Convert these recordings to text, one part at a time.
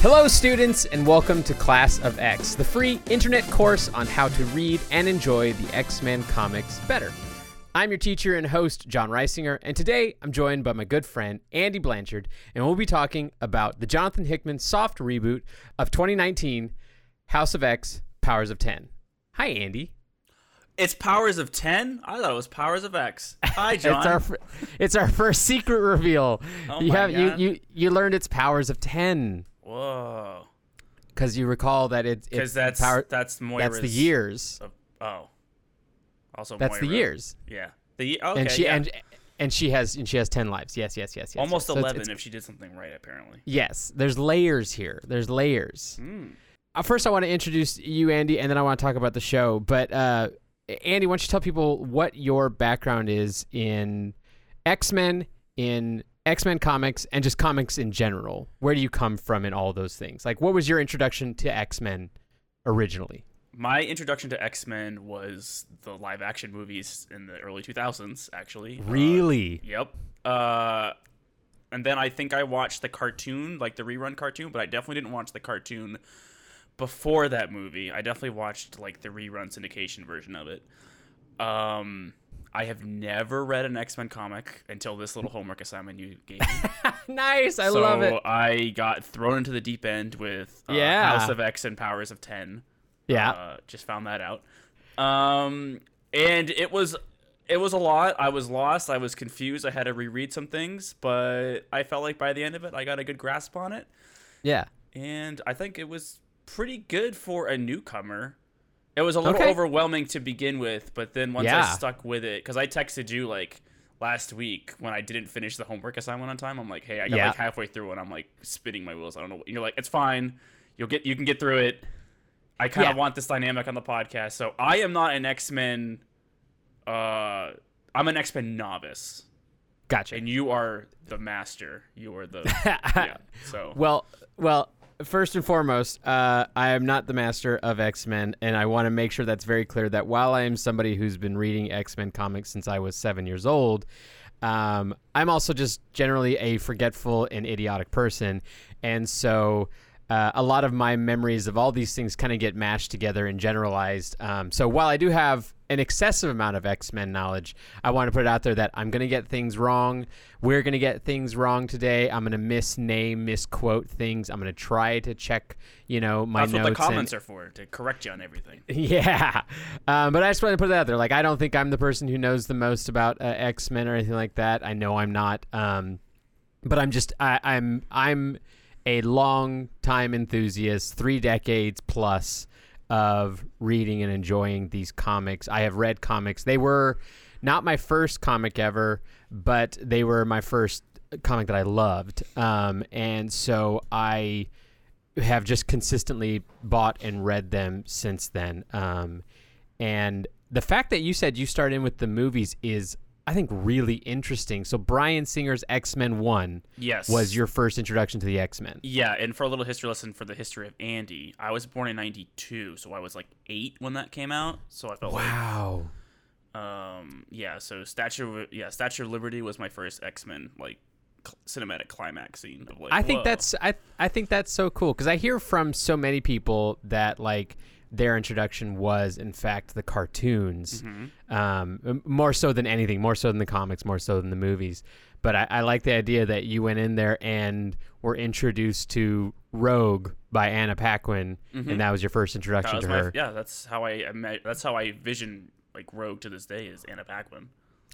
Hello, students, and welcome to Class of X, the free internet course on how to read and enjoy the X Men comics better. I'm your teacher and host, John Reisinger, and today I'm joined by my good friend, Andy Blanchard, and we'll be talking about the Jonathan Hickman soft reboot of 2019, House of X Powers of 10. Hi, Andy. It's Powers of 10? I thought it was Powers of X. Hi, John. it's our it's our first secret reveal. Oh you my have you, God. you you learned it's Powers of 10 Whoa. because you recall that it, Because that's power, that's Moira's. that's the years. Of, oh. Also, That's the years. Yeah. The okay. and she yeah. and and she has and she has 10 lives. Yes, yes, yes, yes. almost yes. So it's- 11 it's- if she did something right, apparently. Yes, there's layers here. There's layers. Mm. Uh, first, I want to introduce you, Andy, and then I want to talk about the show. But uh, Andy, why don't you tell people what your background is in X Men, in X Men comics, and just comics in general? Where do you come from in all those things? Like, what was your introduction to X Men originally? My introduction to X Men was the live action movies in the early 2000s, actually. Uh, Really? Yep. Uh, and then I think I watched the cartoon, like the rerun cartoon, but I definitely didn't watch the cartoon before that movie. I definitely watched like the rerun syndication version of it. Um, I have never read an X Men comic until this little homework assignment you gave me. nice. I so love it. I got thrown into the deep end with uh, Yeah. House of X and Powers of Ten. Yeah. Uh, just found that out. Um, and it was it was a lot. I was lost. I was confused. I had to reread some things, but I felt like by the end of it, I got a good grasp on it, yeah. and I think it was pretty good for a newcomer. It was a little Okay. overwhelming to begin with, but then once I stuck with it, because I texted you like last week when I didn't finish the homework assignment on time. I'm like, hey, I got Yeah. like halfway through and I'm like spinning my wheels. I don't know. You're like, it's fine. You'll get. You can get through it. I kind of Yeah. want this dynamic on the podcast. So I am not an X Men. Uh, I'm an X Men novice, Gotcha. and you are the master. You are the yeah. So Well, well, first and foremost, uh, I am not the master of X Men, and I want to make sure that's very clear. That while I am somebody who's been reading X Men comics since I was seven years old, um, I'm also just generally a forgetful and idiotic person, and so. Uh, a lot of my memories of all these things kind of get mashed together and generalized. Um, so while I do have an excessive amount of X Men knowledge, I want to put it out there that I'm going to get things wrong. We're going to get things wrong today. I'm going to misname, misquote things. I'm going to try to check, you know, my that's what the notes. and- comments are for to correct you on everything. yeah, um, but I just want to put it out there. Like, I don't think I'm the person who knows the most about uh, X Men or anything like that. I know I'm not. Um, but I'm just I, I'm I'm a long time enthusiast, three decades plus of reading and enjoying these comics. I have read comics. They were not my first comic ever, but they were my first comic that I loved. Um, and so I have just consistently bought and read them since then. Um, and the fact that you said you start in with the movies is, I think, really interesting. So Bryan Singer's X Men One Yes, was your first introduction to the X Men. Yeah, and for a little history lesson for the history of Andy, I was born in '92, so I was like eight when that came out. So I felt Wow. like, um, yeah. So Statue, of, yeah, Statue of Liberty was my first X Men like cinematic climax scene. Of like, I think whoa. that's I I think that's so cool because I hear from so many people that like their introduction was in fact the cartoons, Mm-hmm. um, more so than anything, more so than the comics, more so than the movies. But I, I like the idea that you went in there and were introduced to Rogue by Anna Paquin, and that was your first introduction to my her. yeah. That's how I that's how I vision like Rogue to this day is Anna Paquin.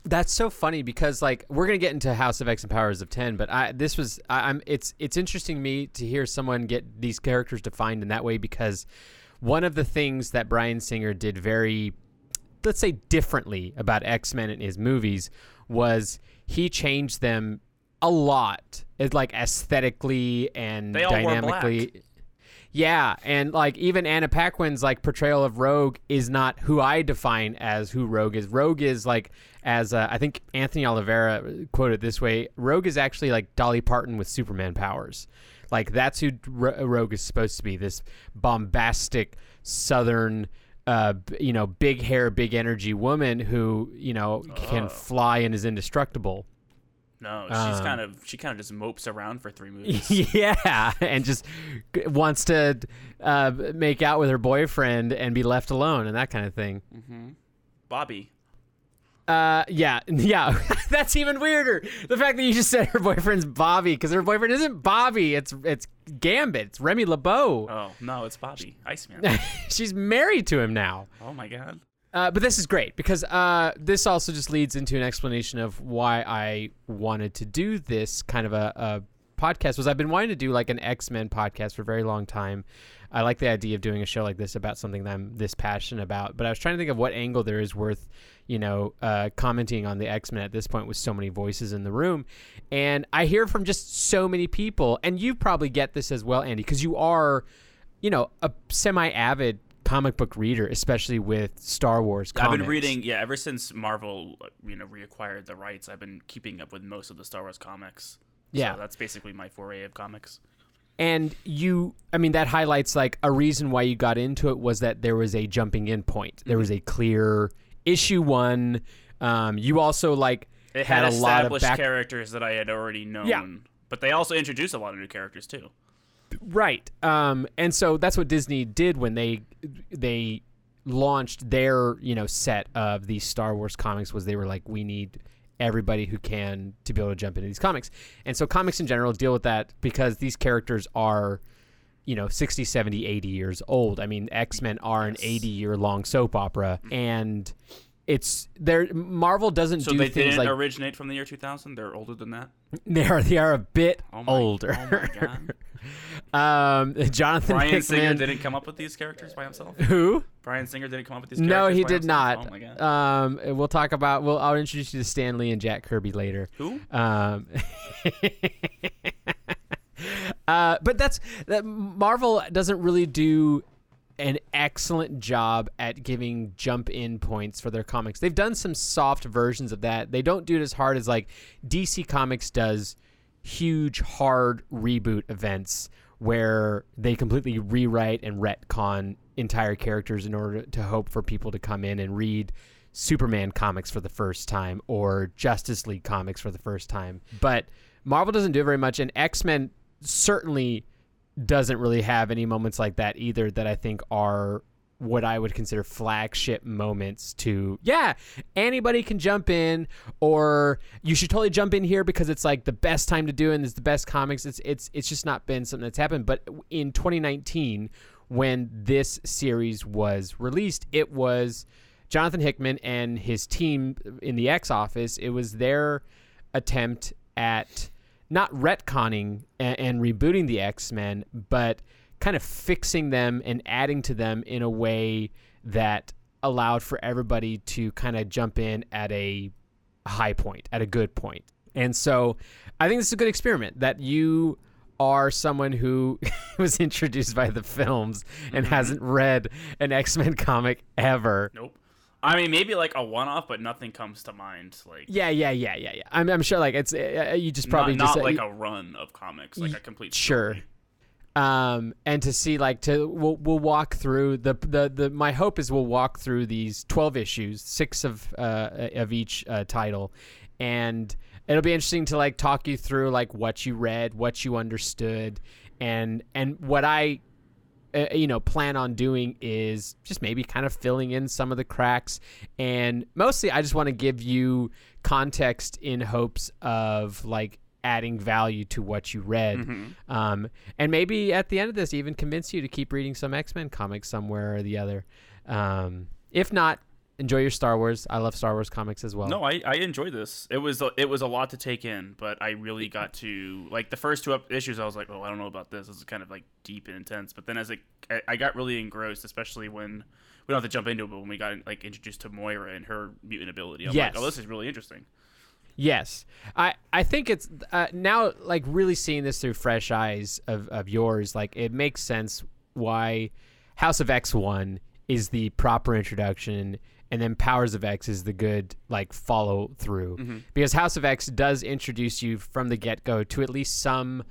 That's so funny because like we're gonna get into House of X and Powers of Ten, but I this was I, I'm it's it's interesting to me to hear someone get these characters defined in that way because one of the things that Bryan Singer did very let's say differently about X-Men in his movies was he changed them a lot. It's like aesthetically and They all wore dynamically. Yeah, and like even Anna Paquin's like portrayal of Rogue is not who I define as who Rogue is. Rogue is like as uh, I think Anthony Oliveira quoted this way: Rogue is actually like Dolly Parton with Superman powers. Like that's who Ro- Rogue is supposed to be. This bombastic Southern, uh, you know, big hair, big energy woman who you know can fly and is indestructible. No, she's Um, kind of she kind of just mopes around for three movies. yeah, and just wants to uh, make out with her boyfriend and be left alone and that kind of thing. hmm Bobby. Uh, yeah, yeah. That's even weirder. The fact that you just said her boyfriend's Bobby because her boyfriend isn't Bobby. It's it's Gambit. It's Remy LeBeau. Oh no, it's Bobby Iceman. She's married to him now. oh my god. Uh, but this is great because uh, this also just leads into an explanation of why I wanted to do this kind of a, a podcast. Was I've been wanting to do like an X Men podcast for a very long time. I like the idea of doing a show like this about something that I'm this passionate about. But I was trying to think of what angle there is worth, you know, uh, commenting on the X Men at this point with so many voices in the room, and I hear from just so many people, and you probably get this as well, Andy, because you are, you know, a semi-avid comic book reader, especially with Star Wars. Comics. I've been reading, yeah, ever since Marvel, uh, you know, reacquired the rights. I've been keeping up with most of the Star Wars comics. Yeah. so that's basically my foray of comics. and you i mean that highlights like a reason why you got into it was that there was a jumping in point there was a clear issue one um, you also like It had, had, a lot of established back characters that I had already known. Yeah. But they also introduced a lot of new characters too. right um, and so that's what disney did when they they launched their you know set of these star wars comics was they were like we need everybody who can to be able to jump into these comics. And so comics in general deal with that because these characters are you know 60 70 80 years old. I mean x-men are an 80 year long soap opera. Mm. And it's there marvel doesn't So do they things didn't like originate from the year 2000. They're older than that. they are they are a bit Oh my, older Oh my god. um jonathan Bryan Singer didn't come up with these characters by himself. who Bryan Singer didn't come up with these. no he by did himself? not Oh my god. um we'll talk about well i'll introduce you to stan lee and jack kirby later Who? Um, uh, but that's that. Marvel doesn't really do an excellent job at giving jump in points for their comics. They've done some soft versions of that. They don't do it as hard as like DC Comics does huge hard reboot events where they completely rewrite and retcon entire characters in order to hope for people to come in and read Superman comics for the first time or Justice League comics for the first time. But Marvel doesn't do very much and X-Men certainly doesn't really have any moments like that either that I think are what I would consider flagship moments to yeah anybody can jump in or you should totally jump in here because it's like the best time to do it and it's the best comics. It's it's it's just not been something that's happened. But in 2019 when this series was released it was Jonathan Hickman and his team in the X office. It was their attempt at not retconning and, and rebooting the X Men, but kind of fixing them and adding to them in a way that allowed for everybody to kind of jump in at a high point, at a good point. And so I think this is a good experiment that you are someone who was introduced by the films and mm-hmm. hasn't read an X Men comic ever. Nope. I mean, maybe like a one-off, but nothing comes to mind. Like Yeah, yeah, yeah, yeah, yeah. I'm, I'm sure like it's uh, you just probably not, just not uh, like you- a run of comics, like a complete. sure. um and to see like to we'll, we'll walk through the the the my hope is we'll walk through these 12 issues six of uh of each uh, title and it'll be interesting to like talk you through like what you read what you understood and and what i uh, you know plan on doing is just maybe kind of filling in some of the cracks. And mostly i just want to give you context in hopes of like adding value to what you read. Mhm. um, and maybe at the end of this even convince you to keep reading some x-men comics somewhere or the other. Um, if not enjoy your star wars i love star wars comics as well No, I, I enjoyed this. It was a, it was a lot to take in, but I really got to like the first two issues. I was like, oh, I don't know about this. This is kind of like deep and intense. But then as it, I, I got really engrossed, especially when we don't have to jump into it, but when we got like introduced to Moira and her mutant ability, I'm Yes. like, oh, this is really interesting. Yes, I I think it's uh, now like really seeing this through fresh eyes of of yours. Like it makes sense why House of X one is the proper introduction, and then Powers of X is the good like follow through because House of X does introduce you from the get go to at least some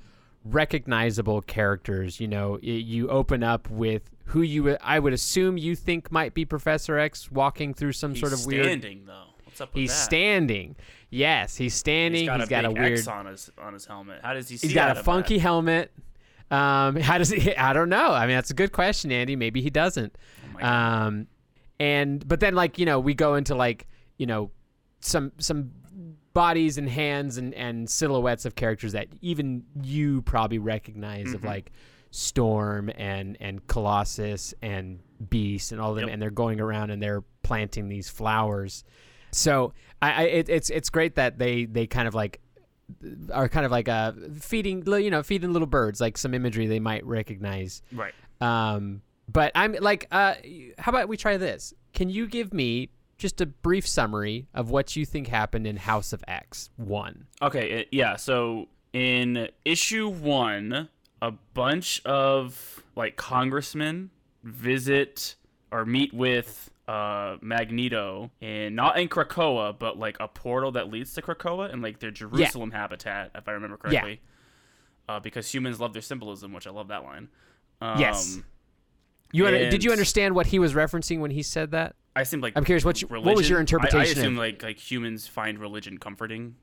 recognizable characters. You know, y- you open up with who you I would assume you think might be Professor X walking through some He's sort of weird standing though. What's up with that? he's that? standing. Yes, he's standing. He's got he's a got a weird. X on his on his helmet. How does he see He's got a of that? funky helmet. Um, how does he? I don't know. I mean, that's a good question, Andy. Maybe he doesn't. Oh my God. Um, and but then like you know we go into like you know some some bodies and hands and and silhouettes of characters that even you probably recognize of Mhm. like Storm and and Colossus and Beast and all of them, Yep. and they're going around and they're planting these flowers. So I, I it, it's it's great that they they kind of like are kind of like uh feeding you know feeding little birds like some imagery they might recognize right. um, but I'm like, uh, how about we try this? Can you give me just a brief summary of what you think happened in House of X one? Okay, it, yeah. So in issue one, a bunch of like congressmen visit or meet with uh Magneto and not in Krakoa, but like a portal that leads to Krakoa and like their Jerusalem habitat, if I remember Yeah. correctly. Uh, because humans love their symbolism, which I love that line. Um, Yes. You under, did you understand what he was referencing when he said that? I seem like I'm curious, what you- what was your interpretation? I- I, assume of- like like humans find religion comforting,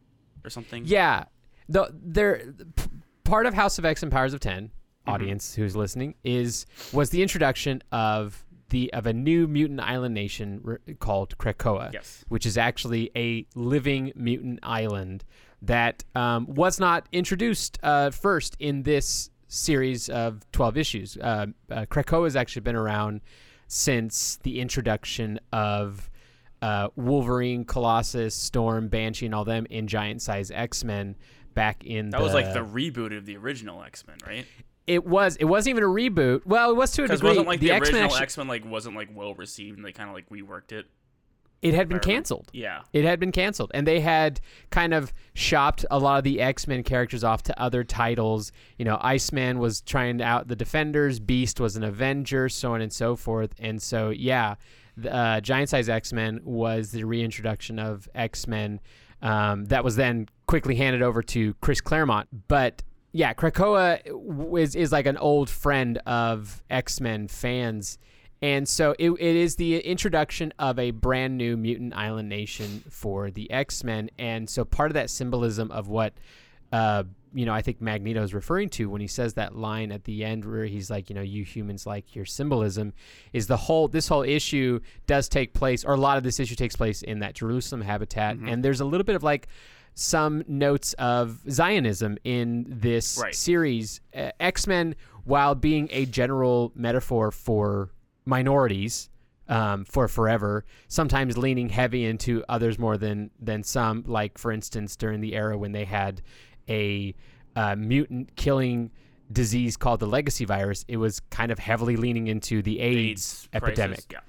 or something. Yeah, the there p- part of House of X and Powers of 10 Mm-hmm. audience who's listening is was the introduction of the of a new mutant island nation r- called Krakoa. Yes. which is actually a living mutant island that um, was not introduced uh, first in this series of 12 issues. Uh, uh, Krakoa has actually been around since the introduction of uh, Wolverine, Colossus, Storm, Banshee, and all them in giant size X Men back in That was like the reboot of the original X Men, right? It was. It wasn't even a reboot. Well, it was to a Because degree. wasn't like the, X-Men original X Men like wasn't like well received, and they kind of like reworked it. It had been canceled. Yeah. It had been canceled, and they had kind of shopped a lot of the X Men characters off to other titles. You know, Iceman was trying out the Defenders, Beast was an Avenger, so on and so forth. And so, yeah, the, uh, Giant Size X Men was the reintroduction of X Men um, that was then quickly handed over to Chris Claremont. But yeah, Krakoa is is like an old friend of X Men fans. And so it, it is the introduction of a brand new mutant island nation for the X Men. And so part of that symbolism of what, uh, you know, I think Magneto is referring to when he says that line at the end where he's like, you know, you humans like your symbolism, is the whole, this whole issue does take place, or a lot of this issue takes place in that Jerusalem habitat. And there's a little bit of like, some notes of Zionism in this Right. series. Uh, X Men, while being a general metaphor for minorities um, for forever, sometimes leaning heavy into others more than than some. Like for instance, during the era when they had a uh, mutant killing disease called the legacy virus, it was kind of heavily leaning into the AIDS, crisis, epidemic. Yeah.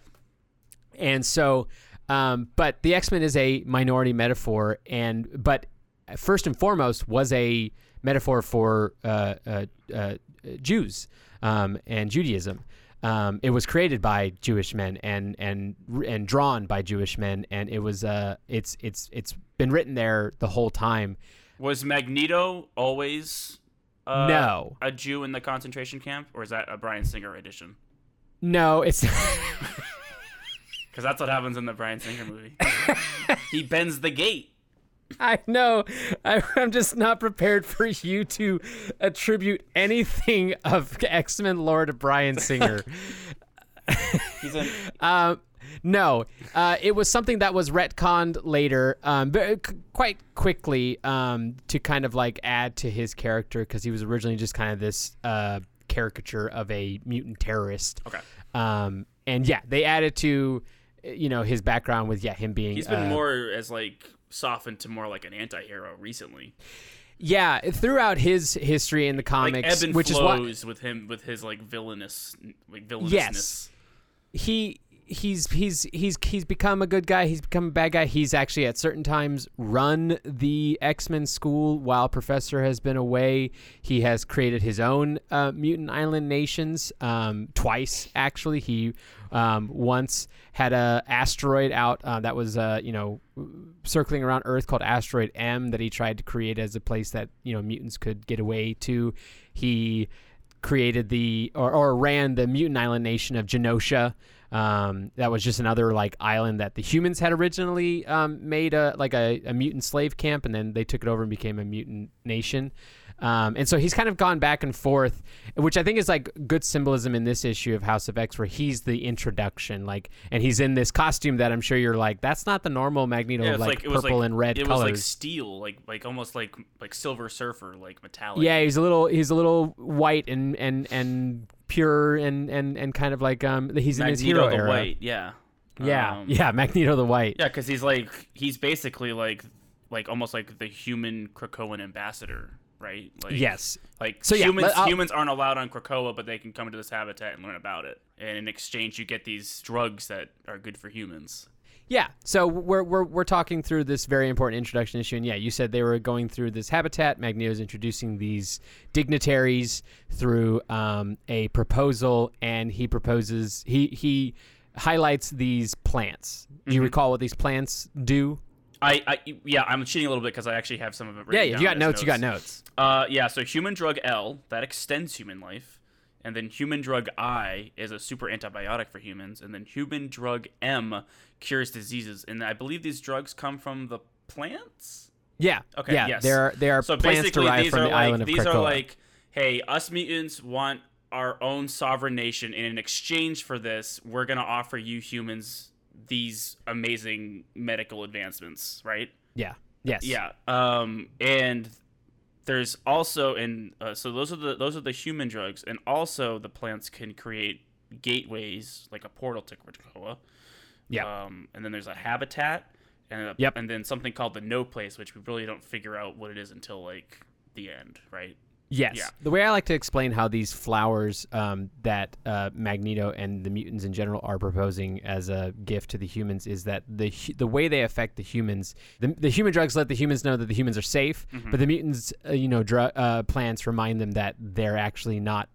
And so, um, but the X Men is a minority metaphor, and but first and foremost was a metaphor for uh, uh, uh, Jews um, and Judaism. Um, it was created by Jewish men and and and drawn by Jewish men, and it was uh, it's it's it's been written there the whole time. Was Magneto always uh, no, a Jew in the concentration camp, or is that a Bryan Singer edition? no, it's Because that's what happens in the Bryan Singer movie. he bends the gate. I know. I, I'm just not prepared for you to attribute anything of X Men lore to Bryan Singer. He's in. um, no, uh, it was something that was retconned later, um, but c- quite quickly um, to kind of like add to his character because he was originally just kind of this uh, caricature of a mutant terrorist. Okay. Um, and yeah, they added to you know his background with yeah him being He's been uh, more as like softened to more like an anti-hero recently. yeah throughout his history in the Like comics, and which is what with him with his like villainous like villainousness. Yes. he he's he's he's he's become a good guy. He's become a bad guy. He's actually at certain times run the X Men school while Professor has been away. He has created his own uh, mutant island nations um, twice. Actually, he um, once had a asteroid out uh, that was uh, you know circling around Earth called Asteroid M that he tried to create as a place that you know mutants could get away to. He created the or, or ran the mutant island nation of Genosha, Um, that was just another like island that the humans had originally um, made a like a, a mutant slave camp, and then they took it over and became a mutant nation. Um, and so he's kind of gone back and forth, which I think is like good symbolism in this issue of House of X, where he's the introduction, like, and he's in this costume that I'm sure you're like, that's not the normal Magneto, Yeah, it's like, purple like- and red It colors. was like steel, like like almost like like Silver Surfer, like metallic. yeah, he's a little, he's a little white and and and pure and and and kind of like um, he's in his Magneto hero the era. White. Yeah. Yeah, Um, yeah, Magneto the White. Yeah, because he's like he's basically like like almost like the human Krakoan ambassador, right? Like, yes, Like So, yeah, humans let- I'll- humans aren't allowed on Krakoa, but they can come into this habitat and learn about it. And in exchange, you get these drugs that are good for humans. Yeah. So we're, we're, we're talking through this very important introduction issue. And yeah, you said they were going through this habitat. Magneto's introducing these dignitaries through um, a proposal, and he proposes, he, he highlights these plants. Do you Mhm. recall what these plants do? I, I yeah, I'm cheating a little bit because I actually have some of it. Yeah, down you got as notes, you got notes. Uh, yeah. So human drug L that extends human life, and then human drug I is a super antibiotic for humans, and then human drug M cures diseases. And I believe these drugs come from the plants. Yeah. Okay, Yeah. yes. There are, there are So plants basically, derived these from are the like island of these Krakoa. are like, hey, us mutants want our own sovereign nation, and in exchange for this, we're gonna offer you humans these amazing medical advancements, right? yeah. Yes. Yeah. Um, and there's also and uh, so those are the those are the human drugs, and also the plants can create gateways like a portal to Krakoa. Yeah. Um, and then there's a habitat, and a, Yep. and then something called the no place, which we really don't figure out what it is until like the end, right? Yes. Yeah. The way I like to explain how these flowers um, that uh, Magneto and the mutants in general are proposing as a gift to the humans is that the the way they affect the humans, the, the human drugs let the humans know that the humans are safe, Mm-hmm. but the mutants, uh, you know, dr- uh, plants remind them that they're actually not.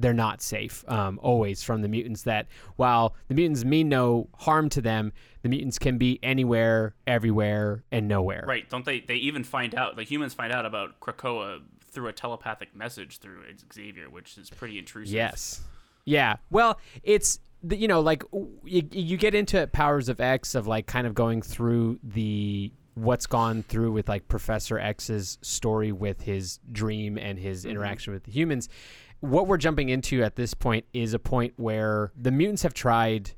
They're not safe um, always from the mutants. That while the mutants mean no harm to them, the mutants can be anywhere, everywhere, and nowhere. Right? Don't they? They even find out the humans find out about Krakoa through a telepathic message through Xavier, which is pretty intrusive. Yes. Yeah. Well, it's you know like you, you get into powers of X of like kind of going through the what's gone through with like Professor X's story with his dream and his mm-hmm. interaction with the humans. What we're jumping into at this point is a point where the mutants have tried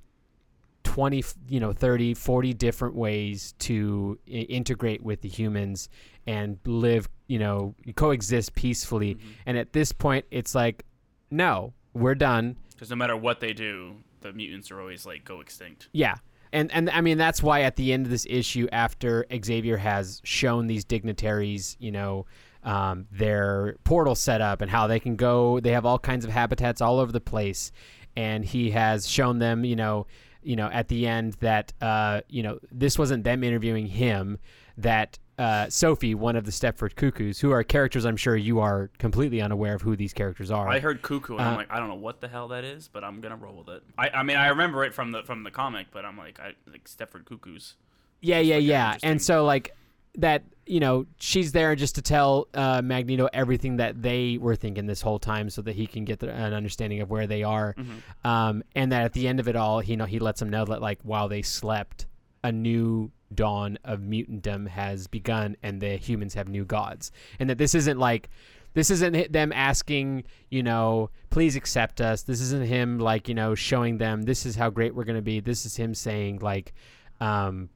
20 you know 30 40 different ways to I- integrate with the humans and live you know coexist peacefully. And at this point it's like no we're done. Because no matter what they do, the mutants are always like go extinct. yeah. And and i mean that's why at the end of this issue after xavier has shown these dignitaries you know um, their portal set up and how they can go they have all kinds of habitats all over the place. And he has shown them you know you know at the end that uh, you know this wasn't them interviewing him that uh, Sophie, one of the Stepford Cuckoos, who are characters I'm sure you are completely unaware of who these characters are. I heard cuckoo, and I'm Uh, like, I don't know what the hell that is, but I'm gonna roll with it. I, I mean, I remember it from the from the comic, but I'm like, I like Stepford Cuckoos. Yeah, yeah, yeah. And so like that, you know, she's there just to tell uh, Magneto everything that they were thinking this whole time, so that he can get the, an understanding of where they are. Mm-hmm. Um, and that at the end of it all, he, you know, he lets them know that like while they slept, a new dawn of mutantdom has begun, and the humans have new gods, and that this isn't like. This isn't them asking, you know, please accept us. This isn't him like, you know, showing them this is how great we're going to be. This is him saying like, um,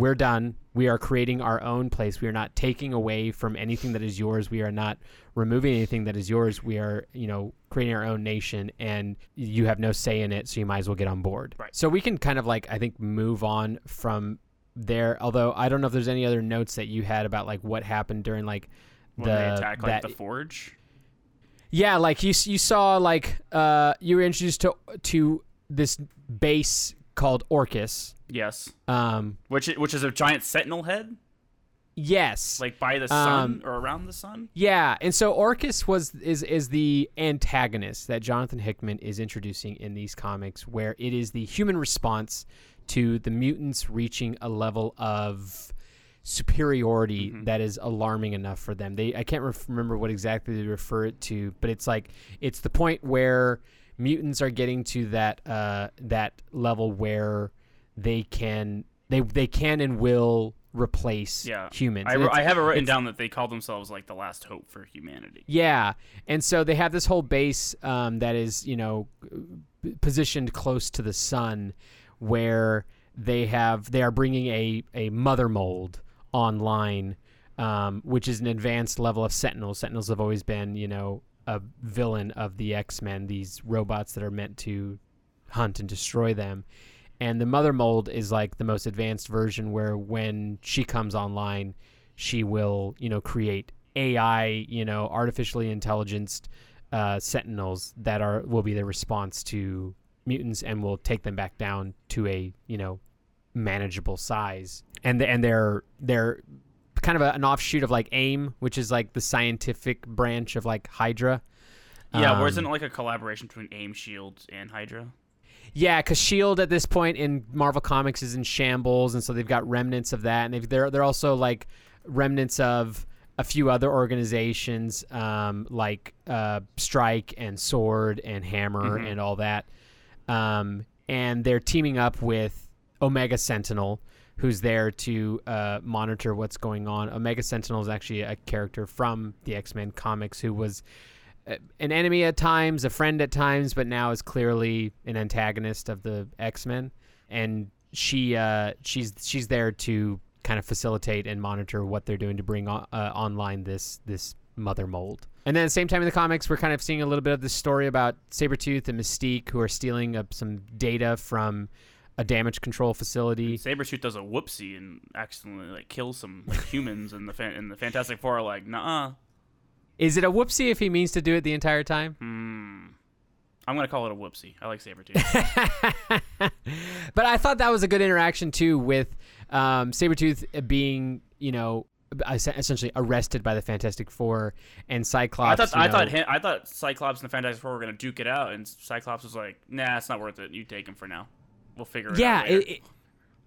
we're done. We are creating our own place. We are not taking away from anything that is yours. We are not removing anything that is yours. We are, you know, creating our own nation and you have no say in it, so you might as well get on board. Right. So we can kind of like I think move on from there. Although I don't know if there's any other notes that you had about like what happened during like When the they attack like that- the forge. yeah, like you you saw like uh you were introduced to to this base called Orchis. Yes, Um which which is a giant sentinel head, yes. like by the sun Um, or around the sun. Yeah, and so Orchis was is is the antagonist that Jonathan Hickman is introducing in these comics, where it is the human response to the mutants reaching a level of superiority that is alarming enough for them. They I can't ref- remember what exactly they refer it to, but it's like it's the point where mutants are getting to that uh, that level where they can they they can and will replace Yeah. humans. I, I have it written down that they call themselves like the last hope for humanity. Yeah, and so they have this whole base um, that is, you know, positioned close to the sun, where they have they are bringing a a mother mold online, um, which is an advanced level of Sentinels. Sentinels have always been, you know, a villain of the X Men. These robots that are meant to hunt and destroy them. And the mother mold is like the most advanced version where when she comes online, she will, you know, create AI, you know, artificially intelligenced uh, sentinels that are will be the response to mutants and will take them back down to a, you know, manageable size. And the, and they're they're kind of a, an offshoot of like AIM, which is like the scientific branch of like Hydra. Yeah, where Um, isn't it like a collaboration between AIM, Shield, and Hydra? Yeah, because Shield at this point in Marvel Comics is in shambles, and so they've got remnants of that, and they've, they're they're also like remnants of a few other organizations, um, like uh, Strike and Sword and Hammer Mhm. and all that, um, and they're teaming up with Omega Sentinel, who's there to uh, monitor what's going on. Omega Sentinel is actually a character from the X Men comics who was uh, an enemy at times, a friend at times, but now is clearly an antagonist of the X Men. And she uh, she's she's there to kind of facilitate and monitor what they're doing to bring on, uh, online this this mother mold. And then at the same time in the comics, we're kind of seeing a little bit of this story about Sabretooth and Mystique, who are stealing up some data from a damage control facility. Sabretooth does a whoopsie and accidentally like kills some like humans, and the fan- and the Fantastic Four are like, nah. Is it a whoopsie if he means to do it the entire time? Hmm. I'm gonna call it a whoopsie. I like Sabretooth. but I thought that was a good interaction too with um, Sabretooth being, you know, essentially arrested by the Fantastic Four and Cyclops. I thought you I thought hi- I thought Cyclops and the Fantastic Four were gonna duke it out, and Cyclops was like, "Nah, it's not worth it. You take him for now. We'll figure it yeah, out." later." it, it,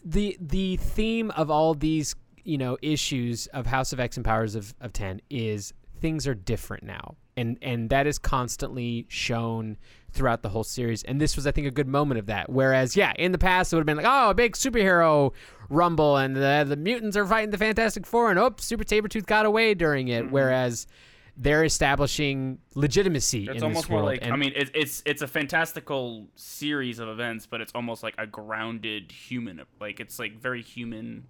the the theme of all these you know issues of House of X and Powers of, of Ten is things are different now, and and that is constantly shown throughout the whole series. And this was, I think, a good moment of that. Whereas, yeah, in the past it would have been like, oh, a big superhero rumble, and the the mutants are fighting the Fantastic Four, and oh, Super Sabretooth got away during it. Mm-hmm. Whereas they're establishing legitimacy It's in almost this more world. like and I mean, it, it's it's a fantastical series of events, but it's almost like a grounded human. Like it's like very human,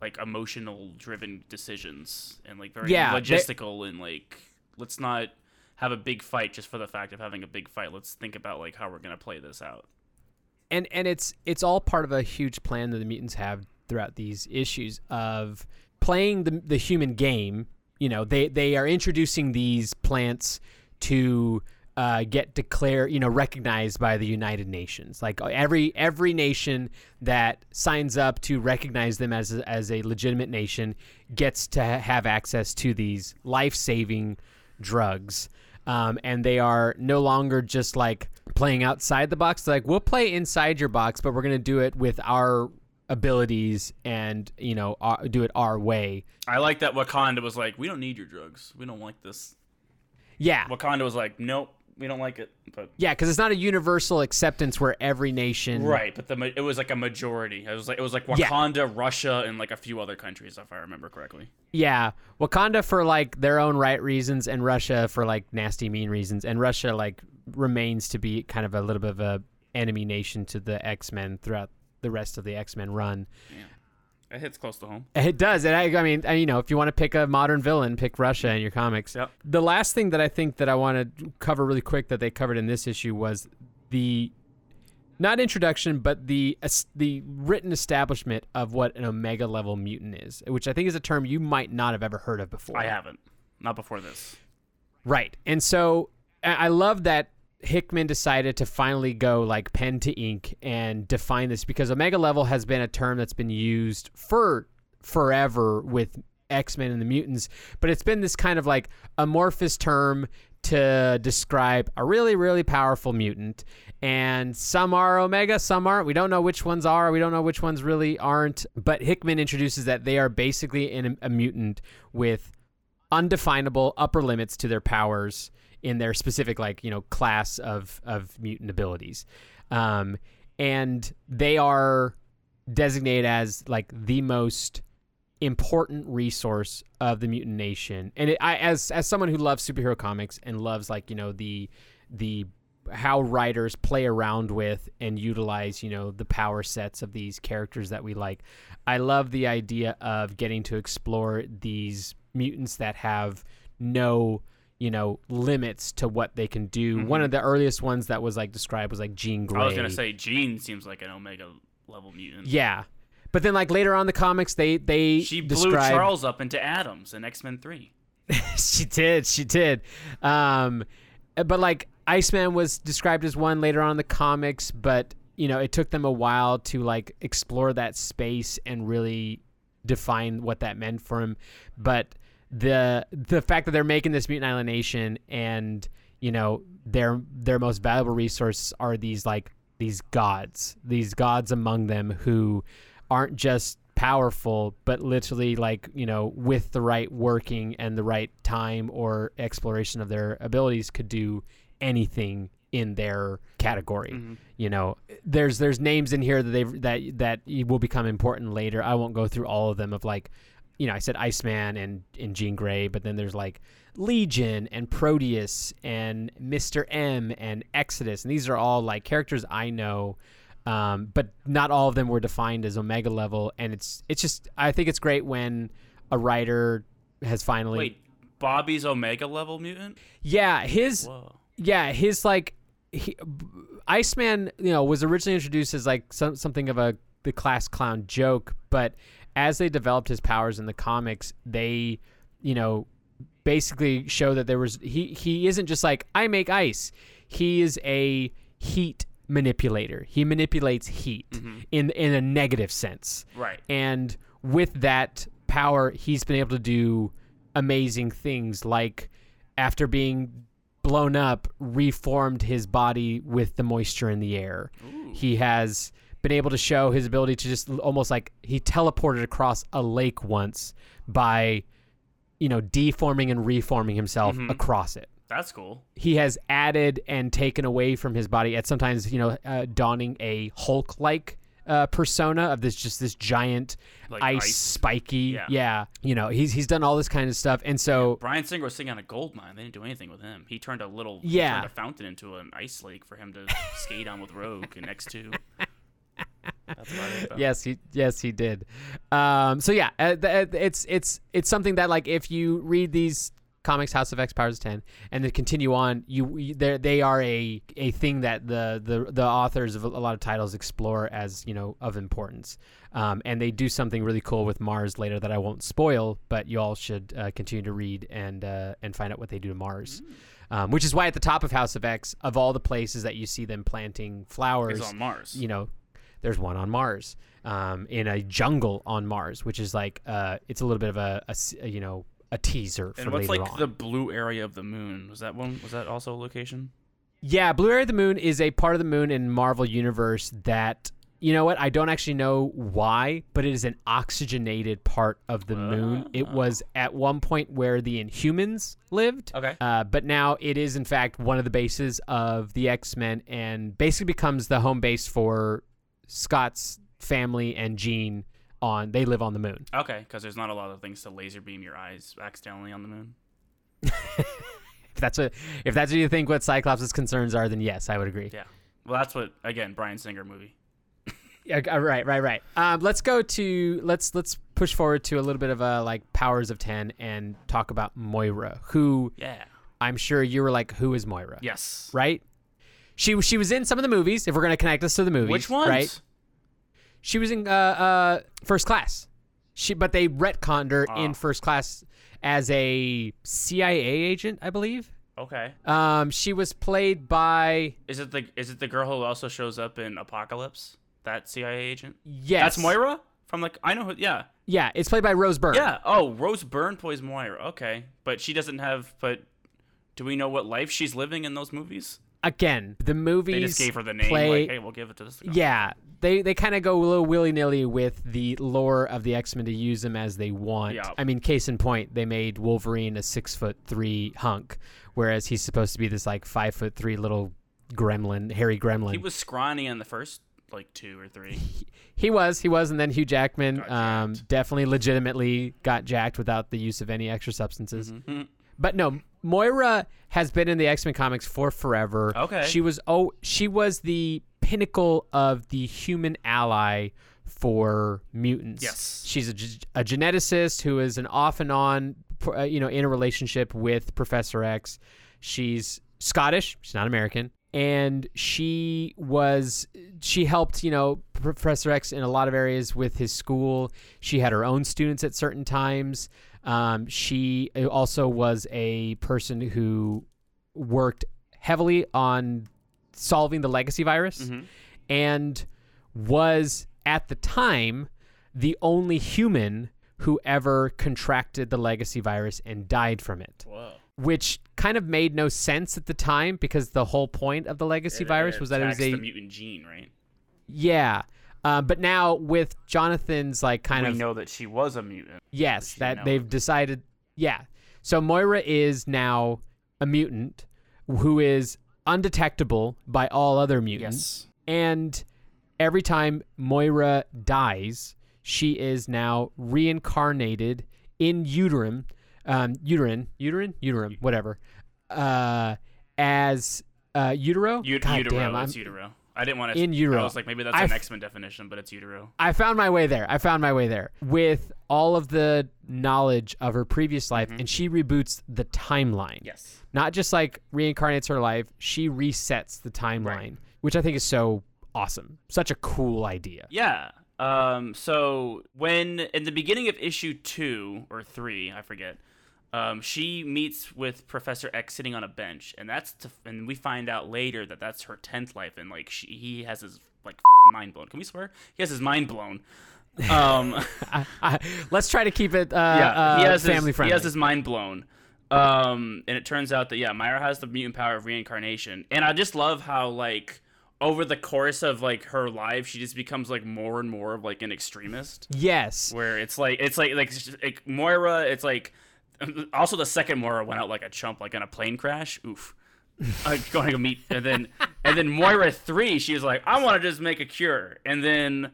like emotional driven decisions, and like very Yeah, they- logistical and like let's not have a big fight just for the fact of having a big fight. Let's think about like how we're gonna play this out. and and it's it's all part of a huge plan that the mutants have throughout these issues of playing the the human game. You know, they they are introducing these plants to uh, get declared, you know, recognized by the United Nations. Like every every nation that signs up to recognize them as a, as a legitimate nation gets to ha- have access to these life saving drugs. Um, and they are no longer just like playing outside the box. They're like, we'll play inside your box, but we're to do it with our abilities and, you know, our, do it our way. I like that Wakanda was like, we don't need your drugs. We don't like this. Yeah. Wakanda was like, nope, we don't like it. But Yeah, because it's not a universal acceptance where every nation. right, but the it was like a majority. It was like it was like Yeah. Wakanda, Russia, and like a few other countries, if I remember correctly. Yeah. Wakanda for like their own right reasons and Russia for like nasty, mean reasons. And Russia like remains to be kind of a little bit of a enemy nation to the X Men throughout the rest of the X Men run. Yeah. It hits close to home. It does. And I, I mean, and, you know, if you want to pick a modern villain, pick Russia in your comics. Yep. The last thing that I think that I want to cover really quick that they covered in this issue was the not introduction, but the the written establishment of what an Omega level mutant is, which I think is a term you might not have ever heard of before. I haven't. Not before this. Right. And so I I love that Hickman decided to finally go like pen to ink and define this because Omega level has been a term that's been used for forever with X-Men and the mutants, but it's been this kind of like amorphous term to describe a really really powerful mutant. And some are omega some aren't. We don't know which ones are we don't know which ones really aren't. But hickman introduces that they are basically in a, a mutant with undefinable upper limits to their powers in their specific like you know class of of mutant abilities, um, and they are designated as like the most important resource of the mutant nation. And it, i as as someone who loves superhero comics and loves like you know the the how writers play around with and utilize you know the power sets of these characters that we like i love the idea of getting to explore these mutants that have no you know limits to what they can do one of the earliest ones that was like described was like jean grey Mm-hmm. I was gonna say Jean seems like an Omega level mutant. yeah but then like later on in the comics they they She blew describe Charles up into atoms in X Men Three. she did she did um but like iceman was described as one later on in the comics but you know it took them a while to like explore that space and really define what that meant for him but the the fact that they're making this mutant island nation and you know their their most valuable resources are these like these gods these gods among them who aren't just powerful but literally like you know with the right working and the right time or exploration of their abilities could do anything in their category Mm-hmm. you know there's there's names in here that they that that will become important later i won't go through all of them of like you know i said iceman and and jean grey but then there's like legion and proteus and mr m and exodus and these are all like characters i know um, but not all of them were defined as omega level and it's it's just i think it's great when a writer has finally Wait, Bobby's Omega level mutant? yeah his Whoa. yeah, his like he, Iceman, you know, was originally introduced as like some, something of a the class clown joke, but as they developed his powers in the comics, they, you know, basically show that there was he he isn't just like I make ice. He is a heat manipulator. He manipulates heat mm-hmm. in in a negative sense. Right. And with that power, he's been able to do amazing things like after being blown up, reformed his body with the moisture in the air. He has been able to show his ability to just almost like he teleported across a lake once by you know deforming and reforming himself across it That's cool. he has added and taken away from his body at sometimes you know uh, donning a hulk like uh, persona of this just this giant Like ice, ice. spiky Yeah. you know he's he's done all this kind of stuff and so Bryan Singer was sitting on a gold mine. They didn't do anything with him. He turned a little Yeah. turned a fountain into an ice lake for him to skate on with Rogue in X two. That's about it. though. Yes he yes he did. Um so yeah uh, th- it's it's it's something that like if you read these comics house of x powers 10 and then continue on you, they they are a a thing that the the the authors of a lot of titles explore as you know of importance. Um and they do something really cool with mars later that i won't spoil but you all should uh, continue to read and uh and find out what they do to mars. Um, which is why at the top of House of X, of all the places that you see them planting flowers, on Mars. you know, there's one on Mars, um, in a jungle on Mars, which is like, uh, it's a little bit of a, a a, you know, a teaser for and what's like on. the blue area of the moon? Was that one? Was that also a location? yeah, Blue Area of the Moon is a part of the moon in Marvel Universe that, you know what, I don't actually know why, but it is an oxygenated part of the moon. It was at one point where the Inhumans lived. Okay. Uh, but now it is, in fact, one of the bases of the X Men and basically becomes the home base for Scott's family and Jean. On they live on the moon. Okay, because there's not a lot of things to laser beam your eyes accidentally on the moon. If that's what if that's what you think what Cyclops' concerns are, then yes, I would agree. Yeah. Well, that's what again Bryan Singer movie. Yeah, uh, right, right, right. Um, let's go to let's let's push forward to a little bit of a like powers of ten and talk about Moira, who Yeah. I'm sure you were like, who is Moira? Yes. Right. She she was in some of the movies. If we're gonna connect us to the movies, Which ones? Right. She was in uh, uh, First Class. She, but they retconned her Ah. in First Class as a CIA agent, I believe. Okay. Um, she was played by Is it the is it the girl who also shows up in Apocalypse? That CIA agent? yes, That's Moira from like I know who. Yeah. Yeah, it's played by Rose Byrne. Yeah. Oh, Rose Byrne plays Moira. Okay, but she doesn't have. But do we know what life she's living in those movies? Again, the movies They just gave her the name. play like, hey, we'll give it to this. girl. yeah, they they kind of go a little willy nilly with the lore of the X Men to use them as they want. Yeah. I mean, case in point, they made Wolverine a six foot three hunk, whereas he's supposed to be this like five foot three little gremlin, hairy gremlin. He was scrawny in the first like two or three. He was, he was, and then Hugh Jackman um, definitely legitimately got jacked without the use of any extra substances. Mhm. But no, Moira has been in the X Men comics for forever. Okay. She was oh, she was the pinnacle of the human ally for mutants. Yes. She's a, a geneticist who is an off and on, uh, you know, in a relationship with Professor X. She's Scottish. She's not American. And she was, she helped, you know, Professor X in a lot of areas with his school. She had her own students at certain times. Um, she also was a person who worked heavily on solving the legacy virus Mhm. and was at the time the only human who ever contracted the legacy virus and died from it, Whoa. Which kind of made no sense at the time because the whole point of the legacy It- virus it was that it was a mutant gene, right? yeah. Uh, but now with Jonathan's like kind we of know that she was a mutant. Yes, that they've it. decided. Yeah. So Moira is now a mutant who is undetectable by all other mutants. And every time Moira dies, she is now reincarnated in uterine, um, uterine, uterine, uterine, whatever, uh, as uh, utero. U- God utero. damn, I'm, it's utero. I didn't want to. In utero. I was like, maybe that's I an f- X Men definition, but it's utero. I found my way there. I found my way there with all of the knowledge of her previous life, and she reboots the timeline. Yes. Not just like reincarnates her life, she resets the timeline, Right. which I think is so awesome. Such a cool idea. Yeah. Um. So when in the beginning of issue two or three, I forget. Um, she meets with Professor X sitting on a bench, and that's to, and we find out later that that's her tenth life, and like she, he has his like mind blown. Can we swear? He has his mind blown. Um. I, I, let's try to keep it uh, yeah, uh, he has family his, friendly. He has his mind blown. Um, and it turns out that yeah, Moira has the mutant power of reincarnation, and I just love how like over the course of like her life, she just becomes like more and more of like an extremist, yes. where it's like it's like like, like Moira, it's like also the second Moira went out like a chump, like in a plane crash. Oof. uh, going to meet and then and then Moira three, she was like, I want to just make a cure, and then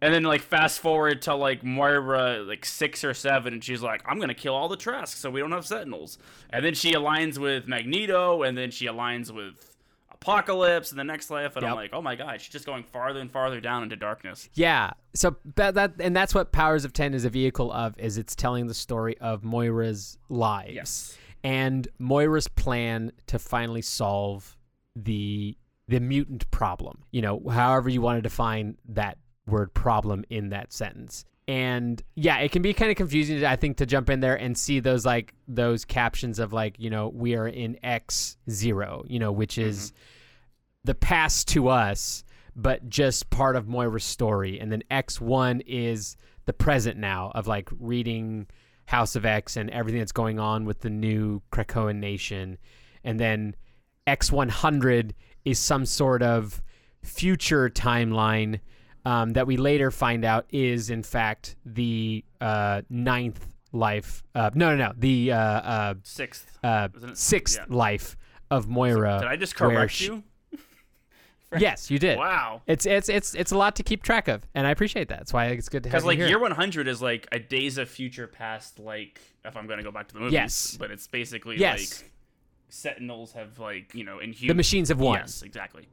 and then like fast forward to like Moira like six or seven, and she's like, I'm gonna kill all the Trask so we don't have Sentinels. And then she aligns with Magneto, and then she aligns with Apocalypse and the next life, and I'm like, oh my god, she's just going farther and farther down into darkness. Yeah. So that, that and that's what Powers of 10 is a vehicle of is it's telling the story of Moira's lives. Yes. And Moira's plan to finally solve the the mutant problem. You know, however you want to define that word problem in that sentence. And yeah, it can be kind of confusing I think to jump in there and see those like those captions of like, you know, we are in X 0, you know, which is mm-hmm. The past to us, but just part of Moira's story. And then X1 is the present now of like reading House of X and everything that's going on with the new Krakoan nation. And then X100 is some sort of future timeline um, that we later find out is, in fact, the uh, ninth life. Uh, no, no, no. The uh, uh, Sixth. uh, sixth yeah. life of Moira. Did I just correct she- you? Yes, you did. Wow. It's it's it's it's a lot to keep track of, and I appreciate that. That's why it's good to have Because you like here. year 100 is like a Days of Future Past, like if I'm gonna go back to the movies. Yes. But it's basically Yes. like Sentinels have like you know in the machines have won. Yes, exactly.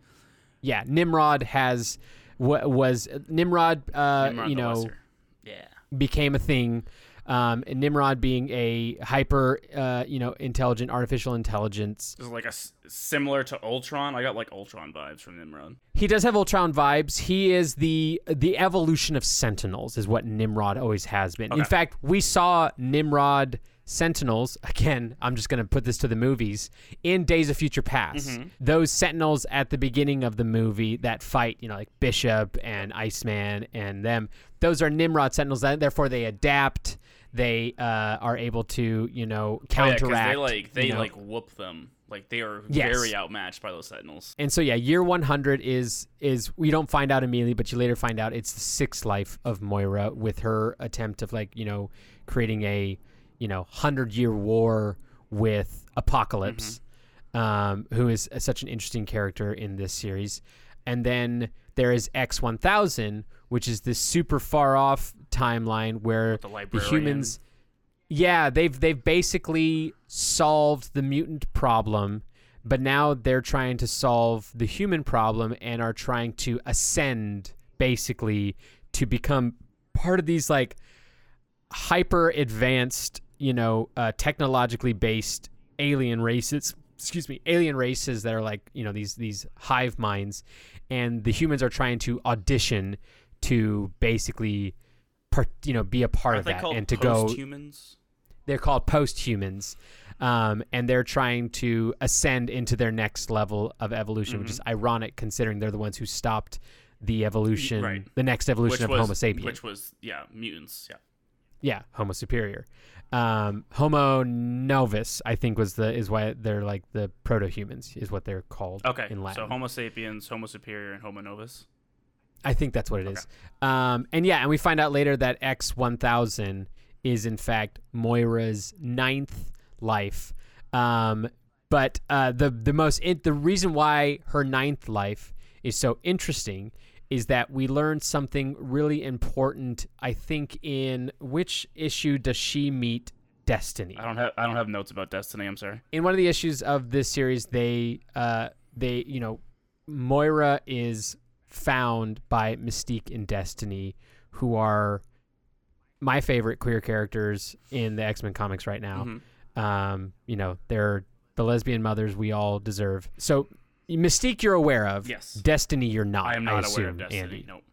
Yeah, Nimrod has wa- was Nimrod. Uh, Nimrod you know, Lesser. Yeah. became a thing. Um, and Nimrod being a hyper, uh, you know, intelligent artificial intelligence. This is like a s- similar to Ultron. I got like Ultron vibes from Nimrod. He does have Ultron vibes. He is the the evolution of Sentinels, is what Nimrod always has been. In fact, we saw Nimrod Sentinels again. I'm just going to put this to the movies in Days of Future Past. Mm-hmm. Those Sentinels at the beginning of the movie that fight, you know, like Bishop and Iceman and them. Those are Nimrod Sentinels. Therefore, they adapt. They uh, are able to you know Oh, yeah, counteract. they like they you know- like whoop them. Like they are Yes. very outmatched by those Sentinels. And so yeah, year 100 is is we don't find out immediately, but you later find out it's the sixth life of Moira with her attempt of like you know creating a you know hundred year war with Apocalypse, um, who is such an interesting character in this series. And then there is X 1000, which is this super far off timeline where The the humans yeah they've they've basically solved the mutant problem but now they're trying to solve the human problem and are trying to ascend basically to become part of these like hyper advanced you know uh, technologically based alien races excuse me alien races that are like you know these these hive minds. And the humans are trying to audition to basically part, you know be a part Aren't of that and to go post-humans? they're called post-humans um, and they're trying to ascend into their next level of evolution which is ironic considering they're the ones who stopped the evolution right. the next evolution Which of was homo sapien which was yeah mutants. Yeah. yeah homo superior um, homo novus i think was the is why they're like the proto-humans is what they're called Okay. in latin So Homo sapiens, Homo superior, and Homo novus. I think that's what it is. Um, and yeah, and we find out later that X one thousand is in fact Moira's ninth life. Um, but uh, the the most in, the reason why her ninth life is so interesting is that we learned something really important. I think in which issue does she meet Destiny? I don't have I don't have notes about Destiny. I'm sorry. in one of the issues of this series, they uh, they you know Moira is found by Mystique and Destiny, who are my favorite queer characters in the X Men comics right now. Mhm. Um, you know, they're the lesbian mothers we all deserve. So Mystique, you're aware of. Yes. Destiny, you're not. I am not assume, aware of Destiny. Andy. Nope.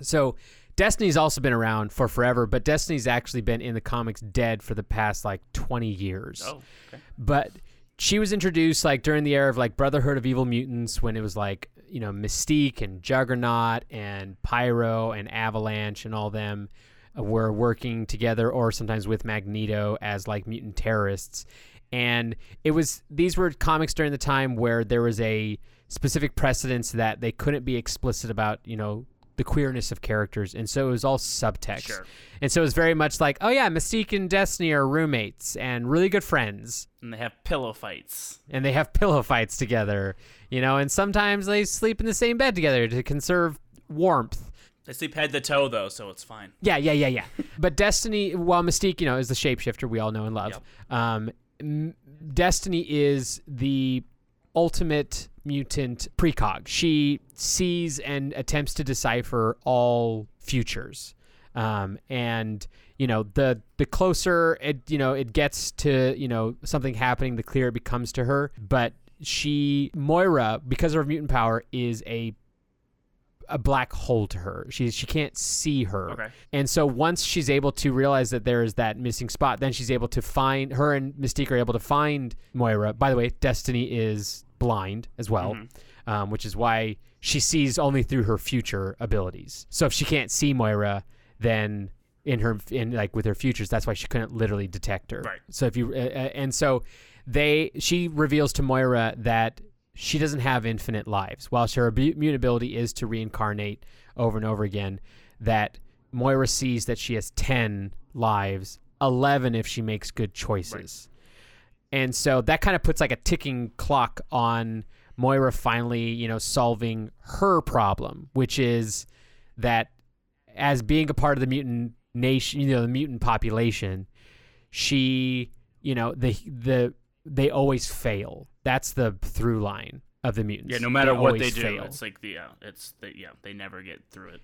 So Destiny's also been around for forever, but Destiny's actually been in the comics dead for the past like 20 years. Oh. Okay. But she was introduced like during the era of like Brotherhood of Evil Mutants when it was like, you know, Mystique and Juggernaut and Pyro and Avalanche and all them uh, were working together or sometimes with Magneto as like mutant terrorists. And it was these were comics during the time where there was a specific precedence that they couldn't be explicit about, you know, the queerness of characters. And so it was all subtext. Sure. And so it was very much like, oh yeah, Mystique and Destiny are roommates and really good friends. And they have pillow fights. And they have pillow fights together, you know, and sometimes they sleep in the same bed together to conserve warmth. They sleep head to toe though, so it's fine. Yeah, yeah, yeah, yeah. but Destiny, while Mystique, you know, is the shapeshifter we all know and love, um, M- Destiny is the ultimate mutant precog. She sees and attempts to decipher all futures. Um, and you know the the closer it you know it gets to you know something happening, the clearer it becomes to her. But she Moira, because of her mutant power, is a a black hole to her. She she can't see her. Okay. And so once she's able to realize that there is that missing spot, then she's able to find her and Mystique are able to find Moira. By the way, Destiny is blind as well, um, which is why she sees only through her future abilities. So if she can't see Moira, then in her in like with her futures, that's why she couldn't literally detect her. Right. So if you uh, uh, and so they she reveals to Moira that she doesn't have infinite lives. While her mute ability is to reincarnate over and over again, that Moira sees that she has 10 lives, 11 if she makes good choices. And so that kind of puts like a ticking clock on Moira finally, you know, solving her problem, which is that as being a part of the mutant nation, you know, the mutant population, she, you know, the the they always fail. That's the through line of the mutants. Yeah, no matter what they do, fail. it's like the yeah, it's the yeah, they never get through it.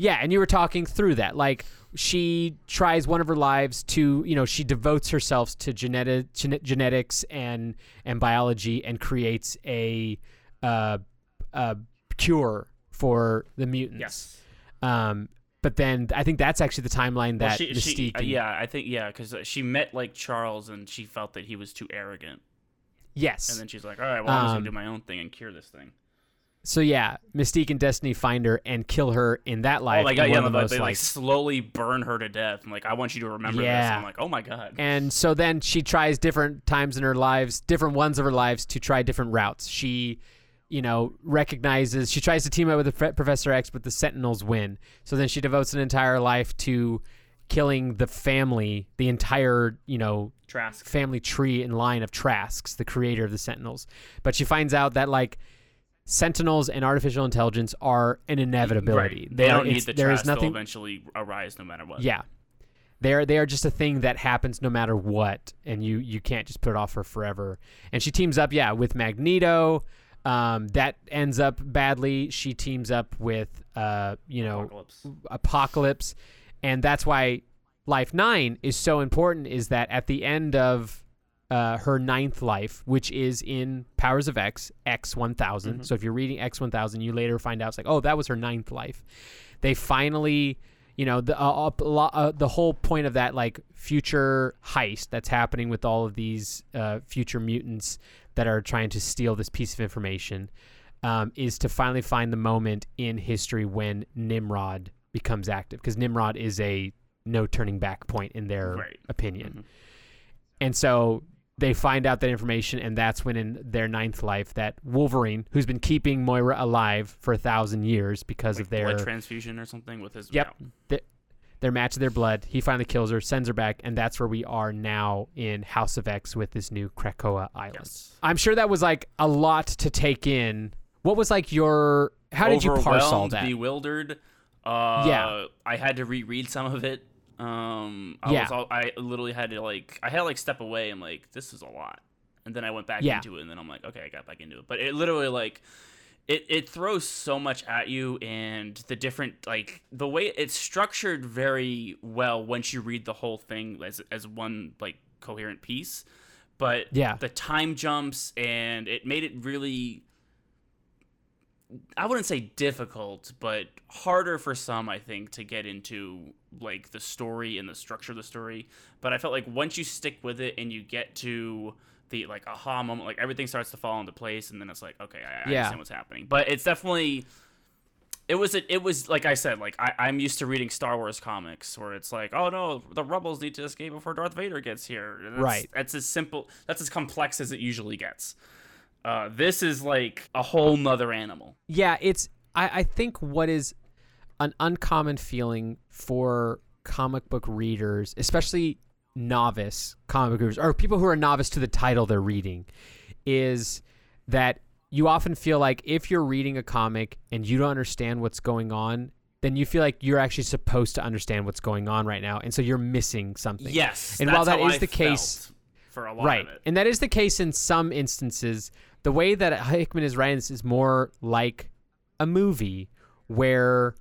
Yeah, and you were talking through that. Like she tries one of her lives to, you know, she devotes herself to genetic gene- genetics and and biology and creates a uh, a cure for the mutants. Yes. Um, but then I think that's actually the timeline Well, that she, Mystique. she, uh, yeah, I think yeah, because she met like Charles and she felt that he was too arrogant, Yes. and then she's like, all right, well, I'm just Um, gonna do my own thing and cure this thing. So yeah, Mystique and Destiny find her and kill her in that oh, life. oh my god, yeah, the most, they like like- slowly burn her to death. I'm like, I want you to remember this. Yeah. I'm like, oh my god. And so then she tries different times in her lives, different ones of her lives, to try different routes. She, you know, recognizes, she tries to team up with the Professor X, but the Sentinels win. So then she devotes an entire life to killing the family, the entire, you know, Trask. family tree and line of Trasks, the creator of the Sentinels. But she finds out that, like, Sentinels and artificial intelligence are an inevitability. Right. They are- don't need the there is nothing They'll eventually arise no matter what. yeah. They're they are just a thing that happens no matter what, and you you can't just put it off for forever. And she teams up, yeah, with Magneto. Um, that ends up badly. She teams up with uh, you know, Apocalypse. Apocalypse, and that's why Life Nine is so important. Is that at the end of uh, her ninth life, which is in Powers of X, X one Mhm. So if you're reading X one thousand, you later find out it's like, oh, that was her ninth life. They finally, you know, the uh, uh, the whole point of that like future heist that's happening with all of these uh, future mutants that are trying to steal this piece of information um, is to finally find the moment in history when Nimrod becomes active because Nimrod is a no turning back point in their Right. opinion. Mhm. And so they find out that information, and that's when in their ninth life that Wolverine, who's been keeping Moira alive for a thousand years because Like of their blood transfusion or something with his. Yep. yeah. their match of their blood, he finally kills her, sends her back, and that's where we are now in House of X with this new Krakoa island. Yes. I'm sure that was like a lot to take in. What was like your? How did you parse all that? Bewildered. Uh, Yeah. I had to reread some of it. Um, I Yeah. was all, I literally had to like I had to like step away. I'm like, this is a lot, and then I went back Yeah. into it, and then I'm like, okay, I got back into it. But it literally like. It, it throws so much at you and the different like the way it's structured very well once you read the whole thing as as one like coherent piece but Yeah. the time jumps and it made it really I wouldn't say difficult, but harder for some, I think, to get into like the story and the structure of the story. But I felt like once you stick with it and you get to the like aha moment, like everything starts to fall into place, and then it's like, okay, I, I Yeah. understand what's happening. But it's definitely it was a, it was like I said, like I, I'm used to reading Star Wars comics where it's like, oh no, the rebels need to escape before Darth Vader gets here. That's- Right. That's as simple. That's as complex as it usually gets. Uh, this is like a whole nother animal. Yeah, it's. I, I think what is an uncommon feeling for comic book readers, especially novice comic book readers, or people who are novice to the title they're reading, is that you often feel like if you're reading a comic and you don't understand what's going on, then you feel like you're actually supposed to understand what's going on right now, and so you're missing something. Yes, And while that is I the case- for a lot right of it. and that is the case in some instances the way that hickman is writing this is more like a movie where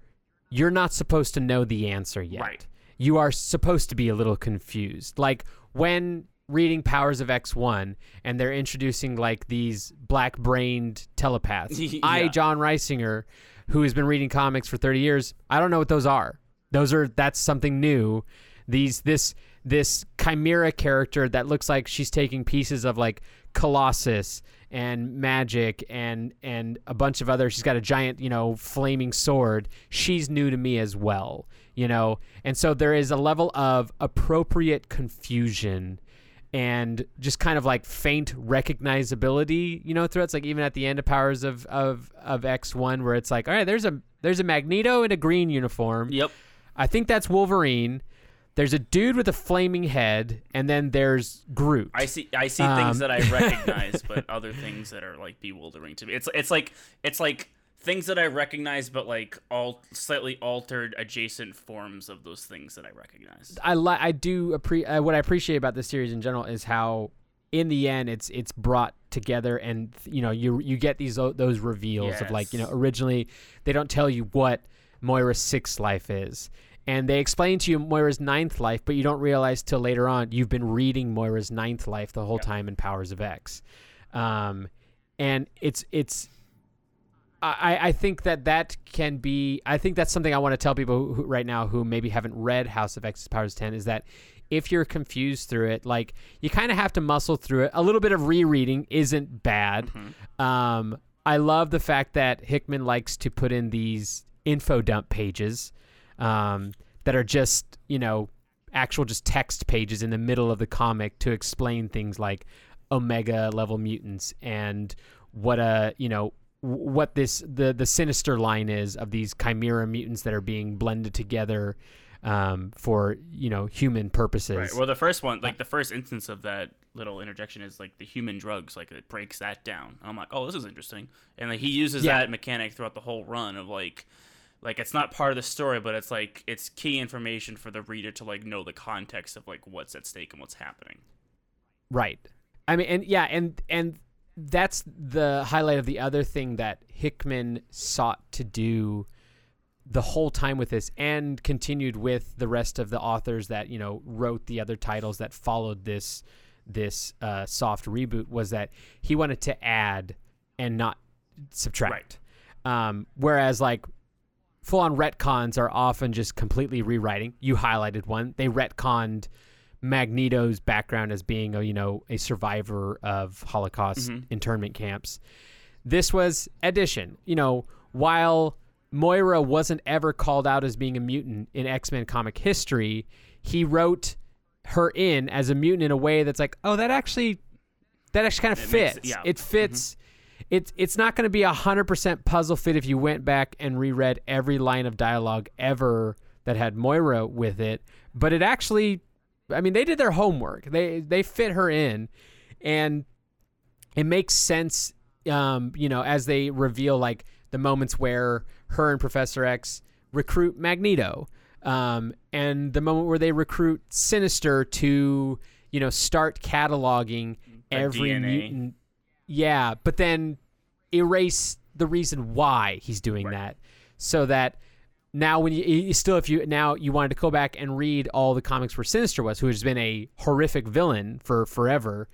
you're not supposed to know the answer yet. Right. you are supposed to be a little confused. Like when reading powers of x1 and they're introducing like these black brained telepaths i john reisinger who has been reading comics for 30 years i don't know what those are. Those are that's something new. These this this chimera character that looks like she's taking pieces of like colossus and Magik and and a bunch of other she's got a giant you know flaming sword she's new to me as well you know and so there is a level of appropriate confusion and just kind of like faint recognizability, you know, throughout. It's like even at the end of Powers of of of X one, where it's like, all right, there's a there's a Magneto in a green uniform. Yep. I think that's Wolverine. There's a dude with a flaming head, and then there's Groot. I see. I see Um, things that I recognize, but other things that are like bewildering to me. It's it's like it's like things that I recognize, but like all slightly altered, adjacent forms of those things that I recognize. I li- I do appre- uh, what I appreciate about this series in general is how in the end it's it's brought together and you know you you get these those reveals of like you know originally they don't tell you what Moira's sixth life is and they explain to you Moira's ninth life but you don't realize till later on you've been reading Moira's ninth life the whole time in Powers of X um and it's it's I, I think that that can be. I think that's something I want to tell people who, who, right now who maybe haven't read House of X's Powers 10 is that if you're confused through it, like you kind of have to muscle through it. A little bit of rereading isn't bad. Mhm. Um, I love the fact that Hickman likes to put in these info dump pages um, that are just you know actual just text pages in the middle of the comic to explain things like omega level mutants and what a you know what this the the sinister line is of these chimera mutants that are being blended together um, for you know human purposes. Right. Well, the first one, like the first instance of that little interjection is like the human drugs, like it breaks that down. I'm like, oh, this is interesting, and like he uses Yeah. that mechanic throughout the whole run of like, like it's not part of the story, but it's like it's key information for the reader to like know the context of like what's at stake and what's happening. Right. I mean, and yeah, and and that's the highlight of the other thing that Hickman sought to do the whole time with this, and continued with the rest of the authors that you know wrote the other titles that followed this this uh, soft reboot was that he wanted to add and not subtract. Um, whereas like full on retcons are often just completely rewriting. You highlighted one. They retconned Magneto's background as being a you know a survivor of Holocaust Mhm. internment camps. This was addition. You know, while Moira wasn't ever called out as being a mutant in X-Men comic history, he wrote her in as a mutant in a way that's like, oh, that actually that actually kind of It makes- fits. yeah. It fits. It's it's not going to be a hundred percent puzzle fit if you went back and reread every line of dialogue ever that had Moira with it, but it actually, I mean, they did their homework. They they fit her in, and it makes sense. Um, you know, as they reveal like the moments where her and Professor X recruit Magneto, um, and the moment where they recruit Sinister to you know start cataloging every DNA. mutant. Yeah, but then erase the reason why he's doing Right. that, so that now when you, you still if you now you wanted to go back and read all the comics where Sinister was, who has been a horrific villain for forever.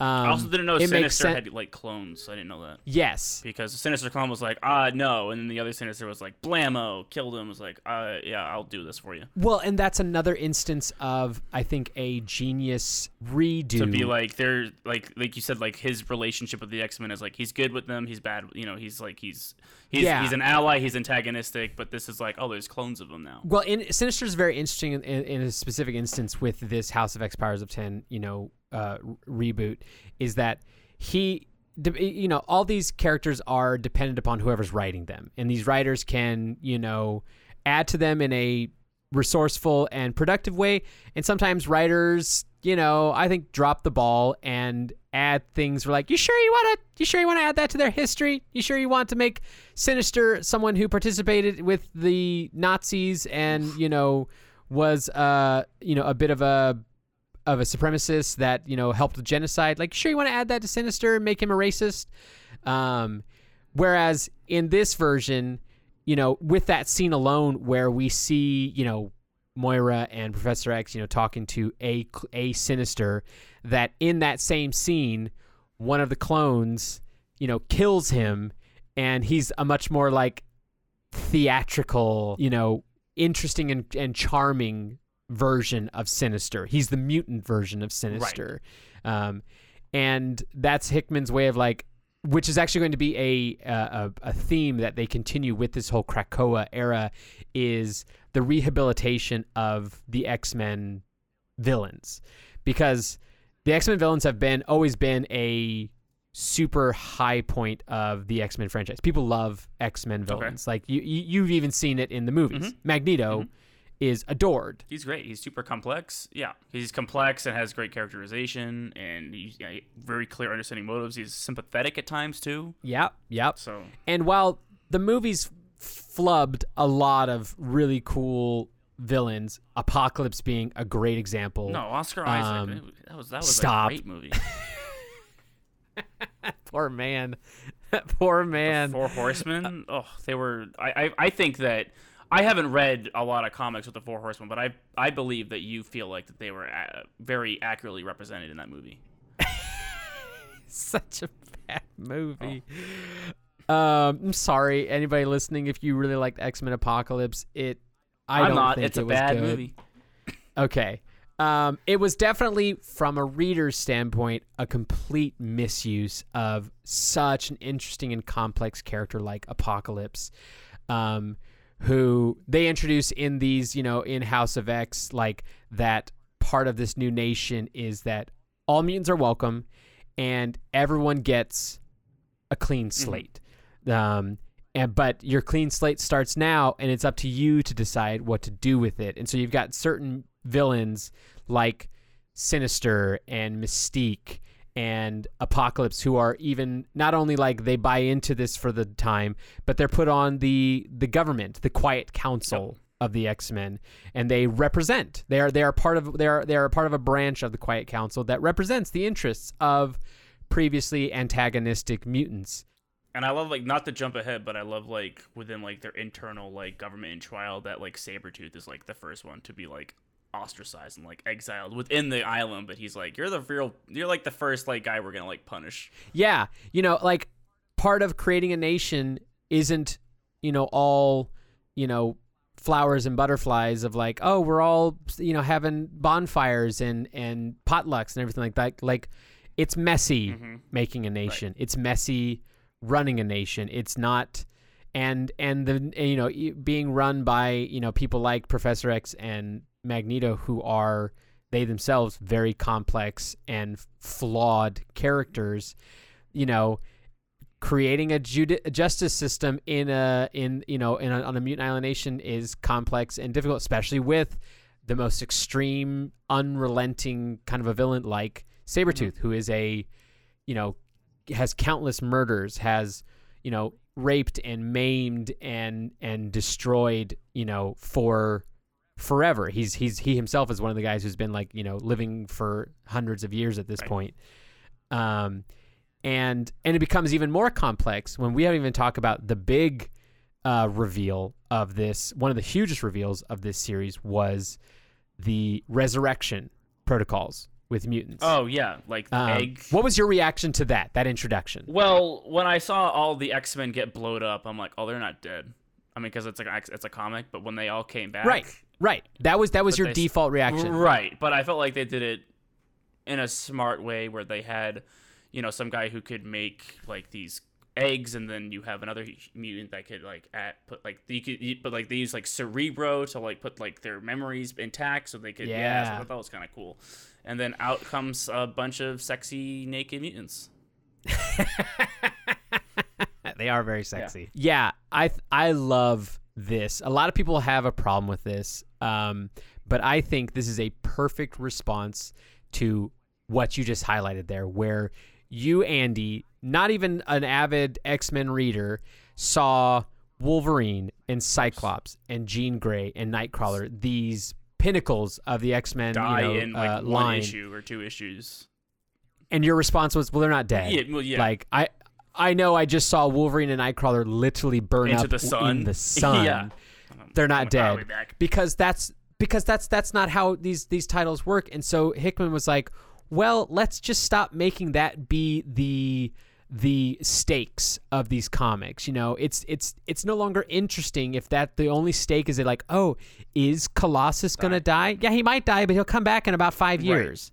Um, I also didn't know Sinister sen- had like clones. I didn't know that Yes, because the Sinister clone was like, ah, no, and then the other Sinister was like, blammo, killed him. Was like, uh, yeah, I'll do this for you. well, and that's another instance of I think a genius redo to be like they're like like you said like his relationship with the X-Men is like he's good with them he's bad you know he's like he's he's Yeah. he's an ally he's antagonistic but this is like oh there's clones of him now Well, in Sinister is very interesting in, in, in a specific instance with this House of X Powers of Ten, you know, uh, reboot, is that he, you know, all these characters are dependent upon whoever's writing them, and these writers can, you know, add to them in a resourceful and productive way, and sometimes writers, you know, I think drop the ball and add things. Where like, you sure you want to, you sure you want to add that to their history? You sure you want to make Sinister someone who participated with the Nazis and you know was uh you know a bit of a of a supremacist that you know helped with genocide? Like, sure you want to add that to Sinister and make him a racist? Um, whereas in this version, you know, with that scene alone where we see you know Moira and Professor X, you know, talking to a a Sinister, that in that same scene, one of the clones, you know, kills him, and he's a much more like theatrical, you know, interesting and, and charming version of Sinister. He's the mutant version of Sinister, um, and that's Hickman's way of like. Which is actually going to be a, a a theme that they continue with this whole Krakoa era, is the rehabilitation of the X Men villains, because the X Men villains have been always been a super high point of the X Men franchise. People love X Men villains. Like you, you, you've even seen it in the movies. Mhm. Magneto Mhm. Is adored. he's great he's super complex yeah he's complex and has great characterization and he's yeah, very clear understanding motives he's sympathetic at times too Yep, yep. so And while the movies flubbed a lot of really cool villains, Apocalypse being a great example. no Oscar Isaac Um, that was that was stop. a great movie Poor man. Poor man. Four Horsemen. Oh, they were. I, I I think that I haven't read a lot of comics with the Four Horsemen, but I I believe that you feel like that they were uh, very accurately represented in that movie. Such a bad movie. Um, I'm sorry, anybody listening, if you really liked X Men Apocalypse, it. I am don't not. think It's it a bad good. movie. Okay. Um, it was definitely, from a reader's standpoint, a complete misuse of such an interesting and complex character like Apocalypse, um, who they introduce in these, you know, in House of X, like that part of this new nation is that all mutants are welcome and everyone gets a clean slate. Um, and but your clean slate starts now, and it's up to you to decide what to do with it. And so you've got certain villains like Sinister and Mystique and Apocalypse who are even not only like they buy into this for the time, but they're put on the the government, the Quiet Council of the X Men, and they represent. They are they are part of they are they are part of a branch of the Quiet Council that represents the interests of previously antagonistic mutants. And I love like not to jump ahead, but I love like within like their internal like government and trial that like Sabretooth is like the first one to be like ostracized and like exiled within the island, but he's like, You're the real you're like the first like guy we're gonna like punish. Yeah, you know, like part of creating a nation isn't, you know, all, you know, flowers and butterflies of like, oh, we're all, you know, having bonfires and and potlucks and everything like that. Like it's messy Mhm. making a nation. It's messy running a nation. It's not and and the you know being run by you know people like Professor X and Magneto who are they themselves very complex and flawed characters. You know, creating a, judi- a justice system in a in you know in a, on a mutant island nation is complex and difficult, especially with the most extreme, unrelenting kind of a villain like Sabretooth, mm-hmm. who is a you know has countless murders, has you know raped and maimed and and destroyed you know for forever. He's he's he himself is one of the guys who's been like you know living for hundreds of years at this Right. point. Um, and and it becomes even more complex when we haven't even talked about the big uh, reveal of this. One of the hugest reveals of this series was the resurrection protocols with mutants. Oh yeah, like the Um, egg. What was your reaction to that? That introduction? Well, when I saw all the X Men get blowed up, I'm like, oh, they're not dead. I mean, because it's like it's a comic, but when they all came back, Right, right. That was that was But your they default reaction. Right, but I felt like they did it in a smart way where they had, you know, some guy who could make like these eggs, and then you have another mutant that could like add, put like you could, but like they use like Cerebro to like put like their memories intact, so they could. Yeah, so I thought that was kind of cool. And then out comes a bunch of sexy naked mutants. they are very sexy. Yeah, I th- I love this. A lot of people have a problem with this, um, but I think this is a perfect response to what you just highlighted there, where you, Andy, not even an avid X Men reader, saw Wolverine and Cyclops and Jean Grey and Nightcrawler, these pinnacles of the X Men Die you know, in like uh, one line, issue or two issues. and your response was, "Well, they're not dead." Yeah, well, yeah. Like I, I know I just saw Wolverine and Nightcrawler literally burn Into up the sun. in the sun. Yeah. They're not dead because that's because that's that's not how these these titles work. And so Hickman was like, "Well, let's just stop making that be the the stakes of these comics. You know, it's it's it's no longer interesting if that the only stake is it like, oh, is Colossus gonna die? Yeah, he might die, but he'll come back in about five Right. years.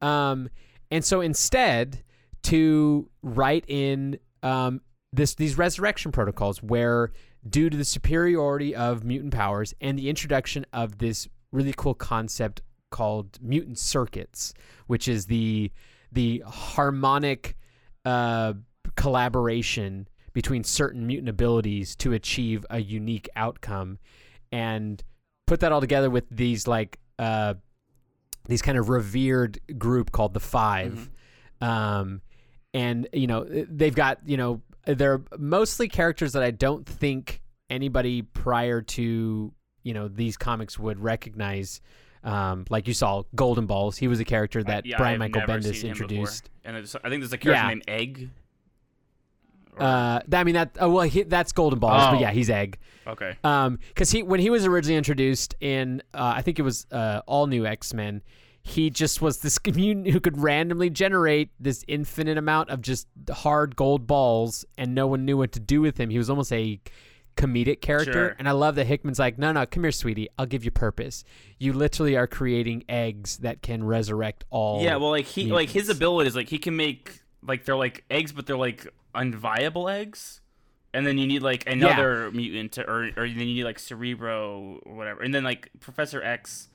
Um, and so instead, to write in um, this these resurrection protocols, where due to the superiority of mutant powers and the introduction of this really cool concept called mutant circuits, which is the the harmonic uh, collaboration between certain mutant abilities to achieve a unique outcome, and put that all together with these like uh, these kind of revered group called the 5 um, and you know they've got you know they're mostly characters that I don't think anybody prior to you know these comics would recognize. Um, like you saw, Golden Balls. He was a character that Yeah, Brian Michael Bendis seen him before. introduced. And I think there's a character Yeah. named Egg. Or- Uh, I mean that. Oh, well, he, that's Golden Balls, but Oh. yeah, he's Egg. okay. Um, because he when he was originally introduced in, uh, I think it was uh, all new X Men. He just was this mutant who could randomly generate this infinite amount of just hard gold balls, and no one knew what to do with him. He was almost a comedic character. Sure. And I love that Hickman's like, no, no, come here, sweetie. I'll give you purpose. You literally are creating eggs that can resurrect all. Yeah, well, like he, like his mutants. ability is like he can make like they're like eggs, but they're like unviable eggs. And then you need like another mutant, to, or or then you need like Cerebro or whatever. And then like Professor X,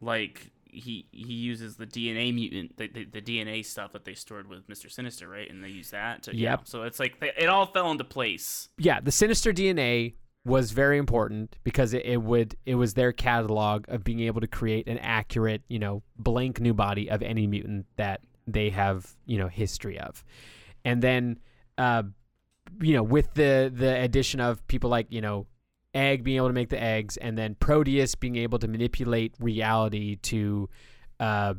like he he uses the DNA mutant, the, the, the DNA stuff that they stored with Mister Sinister, right? And they use that. To, yeah. Yep. So it's like they, it all fell into place. yeah, the Sinister DNA was very important because it, it would it was their catalog of being able to create an accurate, you know, blank new body of any mutant that they have, you know, history of. And then uh you know, with the the addition of people like, you know, Egg being able to make the eggs and then Proteus being able to manipulate reality to uh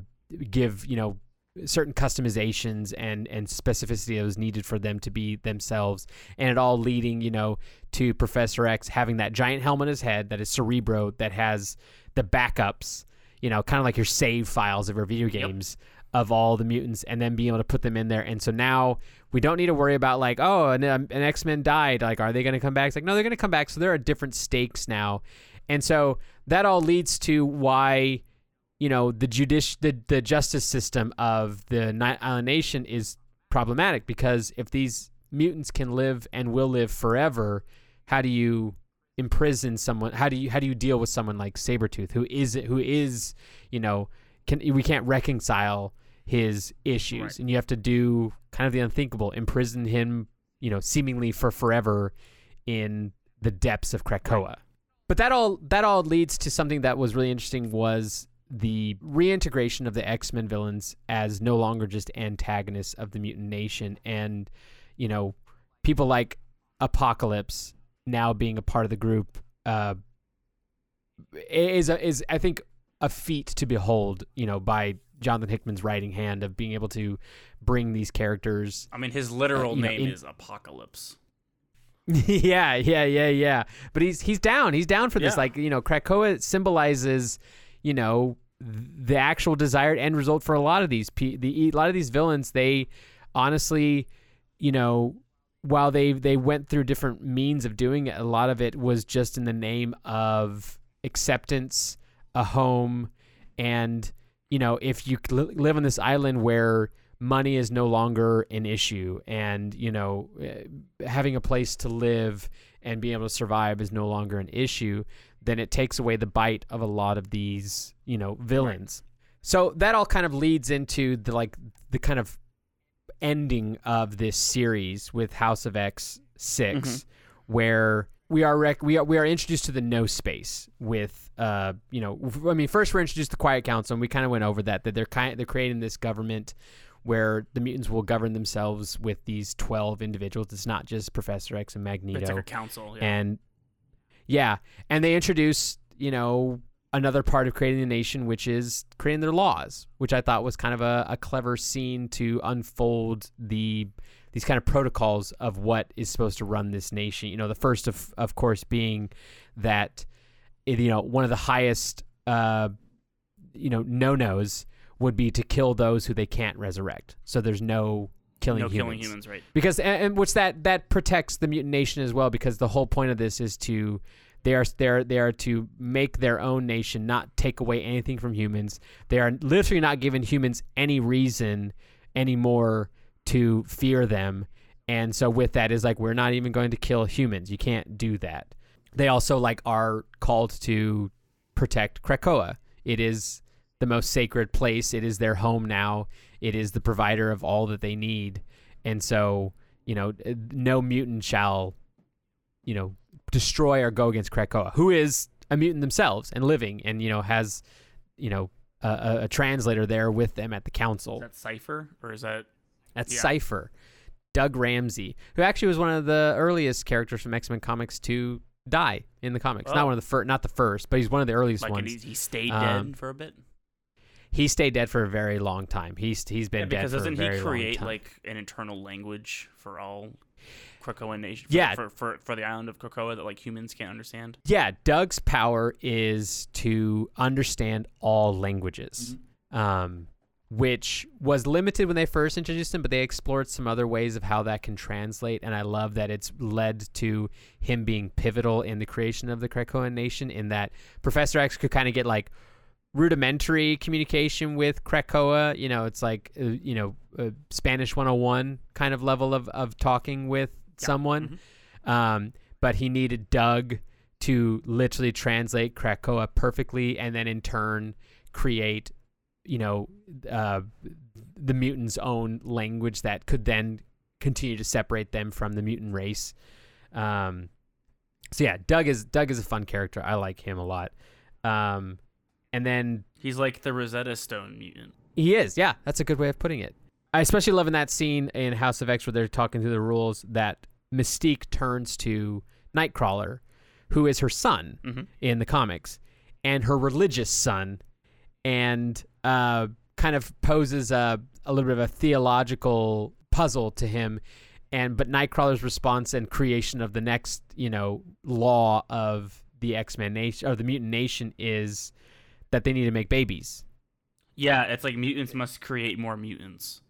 give, you know, certain customizations and and specificity that was needed for them to be themselves. And it all leading you know to professor x having that giant helmet on his head that is cerebro that has the backups you know kind of like your save files of your video games of all the mutants and then being able to put them in there. And so now we don't need to worry about like oh an, um, an x-men died. Like are they going to come back? It's like no they're going to come back. So there are different stakes now. And so that all leads to why you know the judici- the, the justice system of the Night Island Nation is problematic because if these mutants can live and will live forever, how do you imprison someone? How do you how do you deal with someone like Sabretooth who is who is you know can we can't reconcile his issues Right. and you have to do kind of the unthinkable imprison him you know seemingly for forever in the depths of Krakoa. But that all that all leads to something that was really interesting was the reintegration of the X-Men villains as no longer just antagonists of the mutant nation and you know people like Apocalypse now being a part of the group uh is a, is I think a feat to behold, you know, by Jonathan Hickman's writing hand of being able to bring these characters I mean, his literal Uh, you know, name in- is Apocalypse. yeah, yeah, yeah, yeah. But he's he's down. He's down for this. Yeah. Like you know, Krakoa symbolizes, you know, the actual desired end result for a lot of these pe- the a lot of these villains. They honestly, you know, while they they went through different means of doing it, a lot of it was just in the name of acceptance, a home, and you know, if you live on this island where money is no longer an issue and you know eh, having a place to live and being able to survive is no longer an issue then it takes away the bite of a lot of these you know villains so that all kind of leads into the like the kind of ending of this series with House of X 6 Mhm. where we are rec- we are we are introduced to the no space with uh you know I mean first we're introduced to the Quiet Council and we kind of went over that that they're kind they're creating this government where the mutants will govern themselves with these 12 individuals it's not just Professor X and Magneto It's like a council. Yeah. and yeah and they introduce you know another part of creating the nation which is creating their laws which i thought was kind of a, a clever scene to unfold the these kind of protocols of what is supposed to run this nation. You know the first of of course being that it, you know one of the highest uh you know no-nos would be to kill those who they can't resurrect. So there's no killing no humans killing humans, right? because and, and which that that protects the mutant nation as well because the whole point of this is to they are they are they are to make their own nation not take away anything from humans. They are literally not giving humans any reason anymore to fear them. And so with that is like we're not even going to kill humans. You can't do that. They also like are called to protect krakoa. It is the most sacred place. It is their home now. It is the provider of all that they need. And so you know no mutant shall you know destroy or go against krakoa who is a mutant themselves and living and you know has you know a, a, translator there with them at the council. Is that Cypher or is that that's Yeah. Cypher, Doug Ramsey, who actually was one of the earliest characters from X Men comics to die in the comics. Not Oh. one of the first, not the first, but he's one of the earliest like ones. he, he stayed Um, dead for a bit? He stayed dead for a very long time. He's he's been Yeah, dead because for a doesn't very he create like an internal language for all Krakoa nation? For, Yeah. for, for for the island of Krakoa that like humans can't understand. Yeah, Doug's power is to understand all languages. Mm-hmm. Um, which was limited when they first introduced him, but they explored some other ways of how that can translate. And I love that it's led to him being pivotal in the creation of the Krakoan nation, in that Professor X could kind of get like rudimentary communication with Krakoa. You know, it's like, uh, you know, uh, Spanish 101 kind of level of, of talking with someone. Um, but he needed Doug to literally translate Krakoa perfectly and then in turn create you know uh, the mutants own language that could then continue to separate them from the mutant race. Um, so yeah doug is doug is a fun character. I like him a lot. Um, and then He's like the Rosetta Stone mutant. he is. Yeah that's a good way of putting it. I especially love in that scene in house of x where they're talking through the rules that mystique turns to nightcrawler who is her son Mhm. in the comics and her religious son. And uh, kind of poses a, a little bit of a theological puzzle to him and but nightcrawler's response and creation of the next you know law of the x-men nation or the mutant nation is that they need to make babies Yeah, it's like mutants must create more mutants.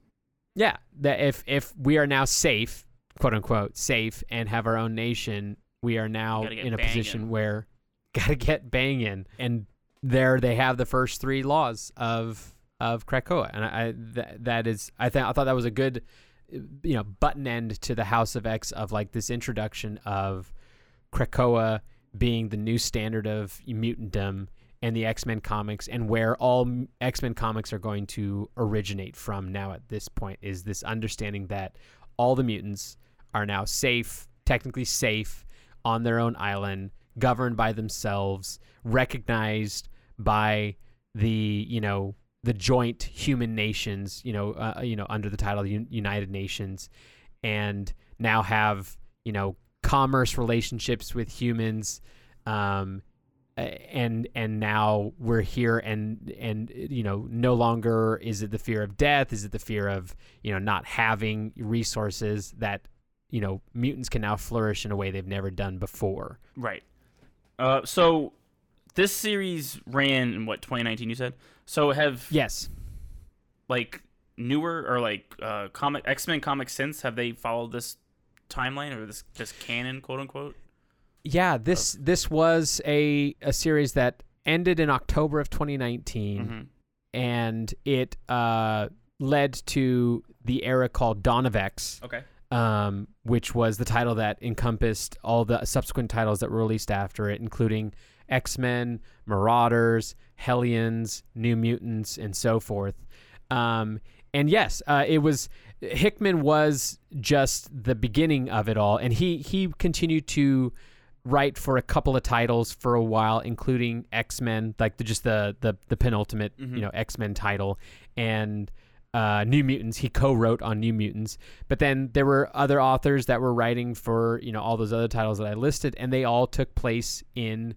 yeah that if if we are now safe quote unquote safe and have our own nation we are now in a bangin'. position where gotta get banging and there they have the first three laws of of krakoa. And i, that, that is i think i thought that was a good you know button end to the house of x of like this introduction of krakoa being the new standard of mutantdom and the x-men comics and where all X Men comics are going to originate from now at this point is this understanding that all the mutants are now safe technically safe on their own island governed by themselves recognized by the you know the joint human nations you know uh, you know under the title Un- United Nations and now have you know commerce relationships with humans um and and now we're here and and you know no longer is it the fear of death is it the fear of you know not having resources that you know mutants can now flourish in a way they've never done before Right. Uh, so this series ran in what 2019? You said. So have yes like newer or like uh, comic X Men comics since have they followed this timeline or this this canon quote unquote? yeah this this was a a series that ended in October of 2019 Mhm. and it uh led to the era called Dawn of X Okay. Um, which was the title that encompassed all the subsequent titles that were released after it, including X Men, Marauders, Hellions, New Mutants, and so forth. Um, and yes, uh, it was Hickman was just the beginning of it all, and he he continued to write for a couple of titles for a while, including X Men, like the, just the the the penultimate Mhm. you know X Men title, and uh, New Mutants. He co-wrote on New Mutants, but then there were other authors that were writing for you know all those other titles that I listed, and they all took place in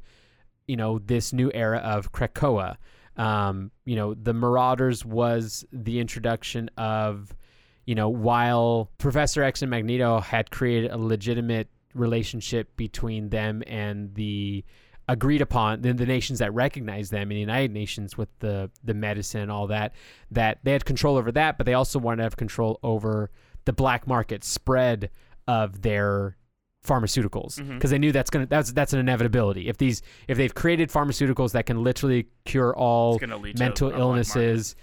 you know this new era of Krakoa. Um, you know, the Marauders was the introduction of you know while Professor X and Magneto had created a legitimate relationship between them and the agreed upon the, the nations that recognize them in the United Nations with the the medicine and all that that they had control over that but they also wanted to have control over the black market spread of their pharmaceuticals. Mm-hmm. Because they knew that's gonna that's that's an inevitability. If these if they've created pharmaceuticals that can literally cure all It's gonna lead to mental a black market. illnesses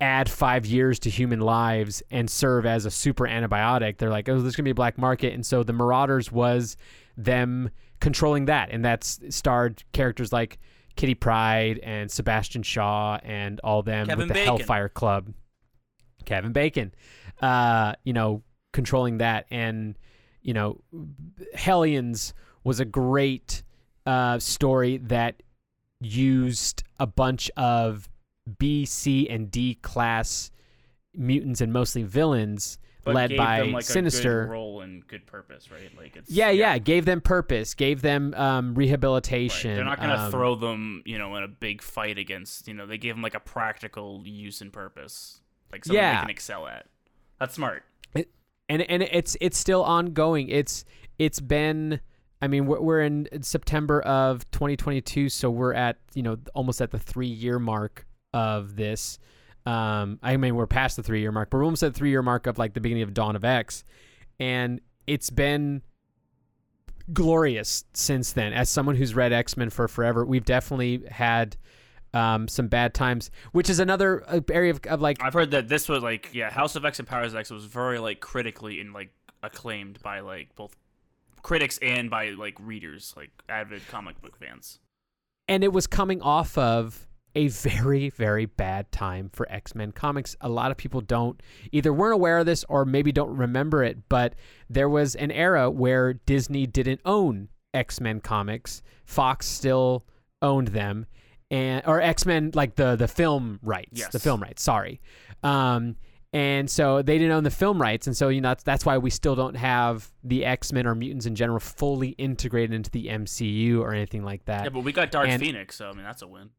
add five years to human lives and serve as a super antibiotic they're like oh there's gonna be a black market. And so the marauders was them controlling that and that's starred characters like kitty pryde and sebastian shaw and all them Kevin with the Bacon. hellfire club kevin bacon uh you know controlling that and you know hellions was a great uh story that used a bunch of B, C, and D class mutants and mostly villains But led gave by them, like, Sinister. role and good purpose, right? Like it's yeah, yeah, gave them purpose, gave them um, Right. rehabilitation. They're not gonna um, throw them, you know, in a big fight against. You know, they gave them like a practical use and purpose, like something Yeah. they can excel at. That's smart. and and it's it's still ongoing. It's it's been. I mean, we're, we're in September of 2022, so we're at you know almost at the three year mark of this. Um, I mean, we're past the three year mark, but we're almost at three year mark of like the beginning of Dawn of X, and it's been glorious since then. As someone who's read X Men for forever, we've definitely had um, some bad times, which is another uh, area of, of like I've heard that this was like yeah, House of X and Powers of X was very like critically and like acclaimed by like both critics and by like readers, like avid comic book fans. and it was coming off of a very very bad time for x-men comics. A lot of people don't either weren't aware of this or maybe don't remember it but there was an era where disney didn't own x-men comics. Fox still owned them and or x-men like the the film rights Yes. the film rights sorry. Um and so they didn't own the film rights. And so you know that's, that's why we still don't have the x-men or mutants in general fully integrated into the mcu or anything like that. Yeah, but we got Dark and- Phoenix, so I mean that's a win.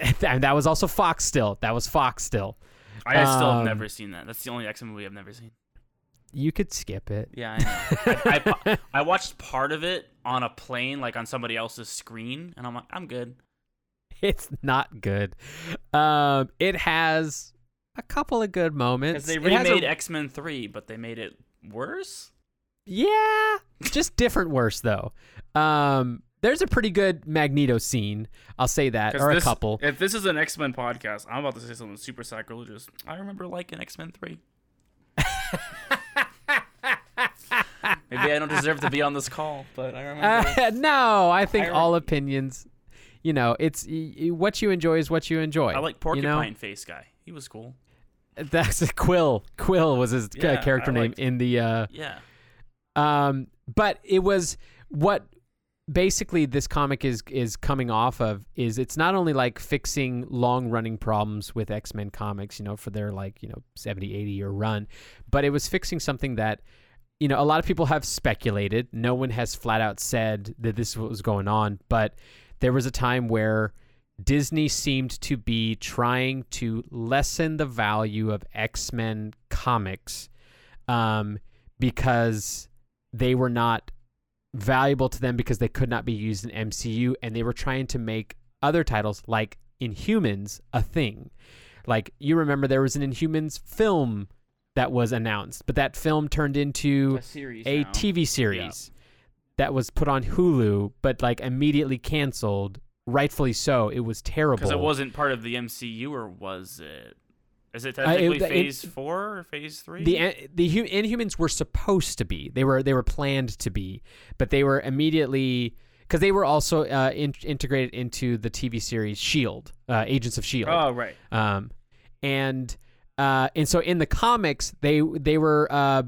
and that was also Fox still. That was Fox still. I still Um, have never seen that. That's the only X Men movie I've never seen. You could skip it. Yeah, I know. I, I, I watched part of it on a plane, like on somebody else's screen, and I'm like, I'm good. it's not good. Um, it has a couple of good moments. They It has a- remade X Men Three, but they made it worse. yeah, just different worse though. Um, there's a pretty good Magneto scene. I'll say that, or a couple. If this is an X Men podcast, I'm about to say something super sacrilegious. I remember like liking X Men Three. Maybe I don't deserve to be on this call, but I remember. Uh, no, I think I re- all opinions. You know, it's y- y- what you enjoy is what you enjoy. I like you Porcupine know? Face guy. He was cool. That's Quill. Quill was his Yeah, character I name liked- in the. Uh, Yeah. um, but it was what basically this comic is is coming off of is it's not only like fixing long running problems with X-Men comics, you know, for their like, you know, 70, 80 year run, but it was fixing something that you know, a lot of people have speculated. No one has flat out said that this is what was going on, but there was a time where Disney seemed to be trying to lessen the value of X Men comics um, because they were not valuable to them because they could not be used in MCU, and they were trying to make other titles like Inhumans a thing. Like you remember, there was an Inhumans film that was announced, but that film turned into series. a TV series that was put on Hulu, but like immediately canceled. Rightfully so. It was terrible. Because it wasn't part of the MCU, or was it? Is it Uh, it- technically it- Phase Four or Phase Three? the the Inhumans were supposed to be. They were they were planned to be, but they were immediately because they were also uh, in, integrated into the TV series Shield, uh, Agents of Shield. oh right. Um, and uh, and so in the comics, they they were uh,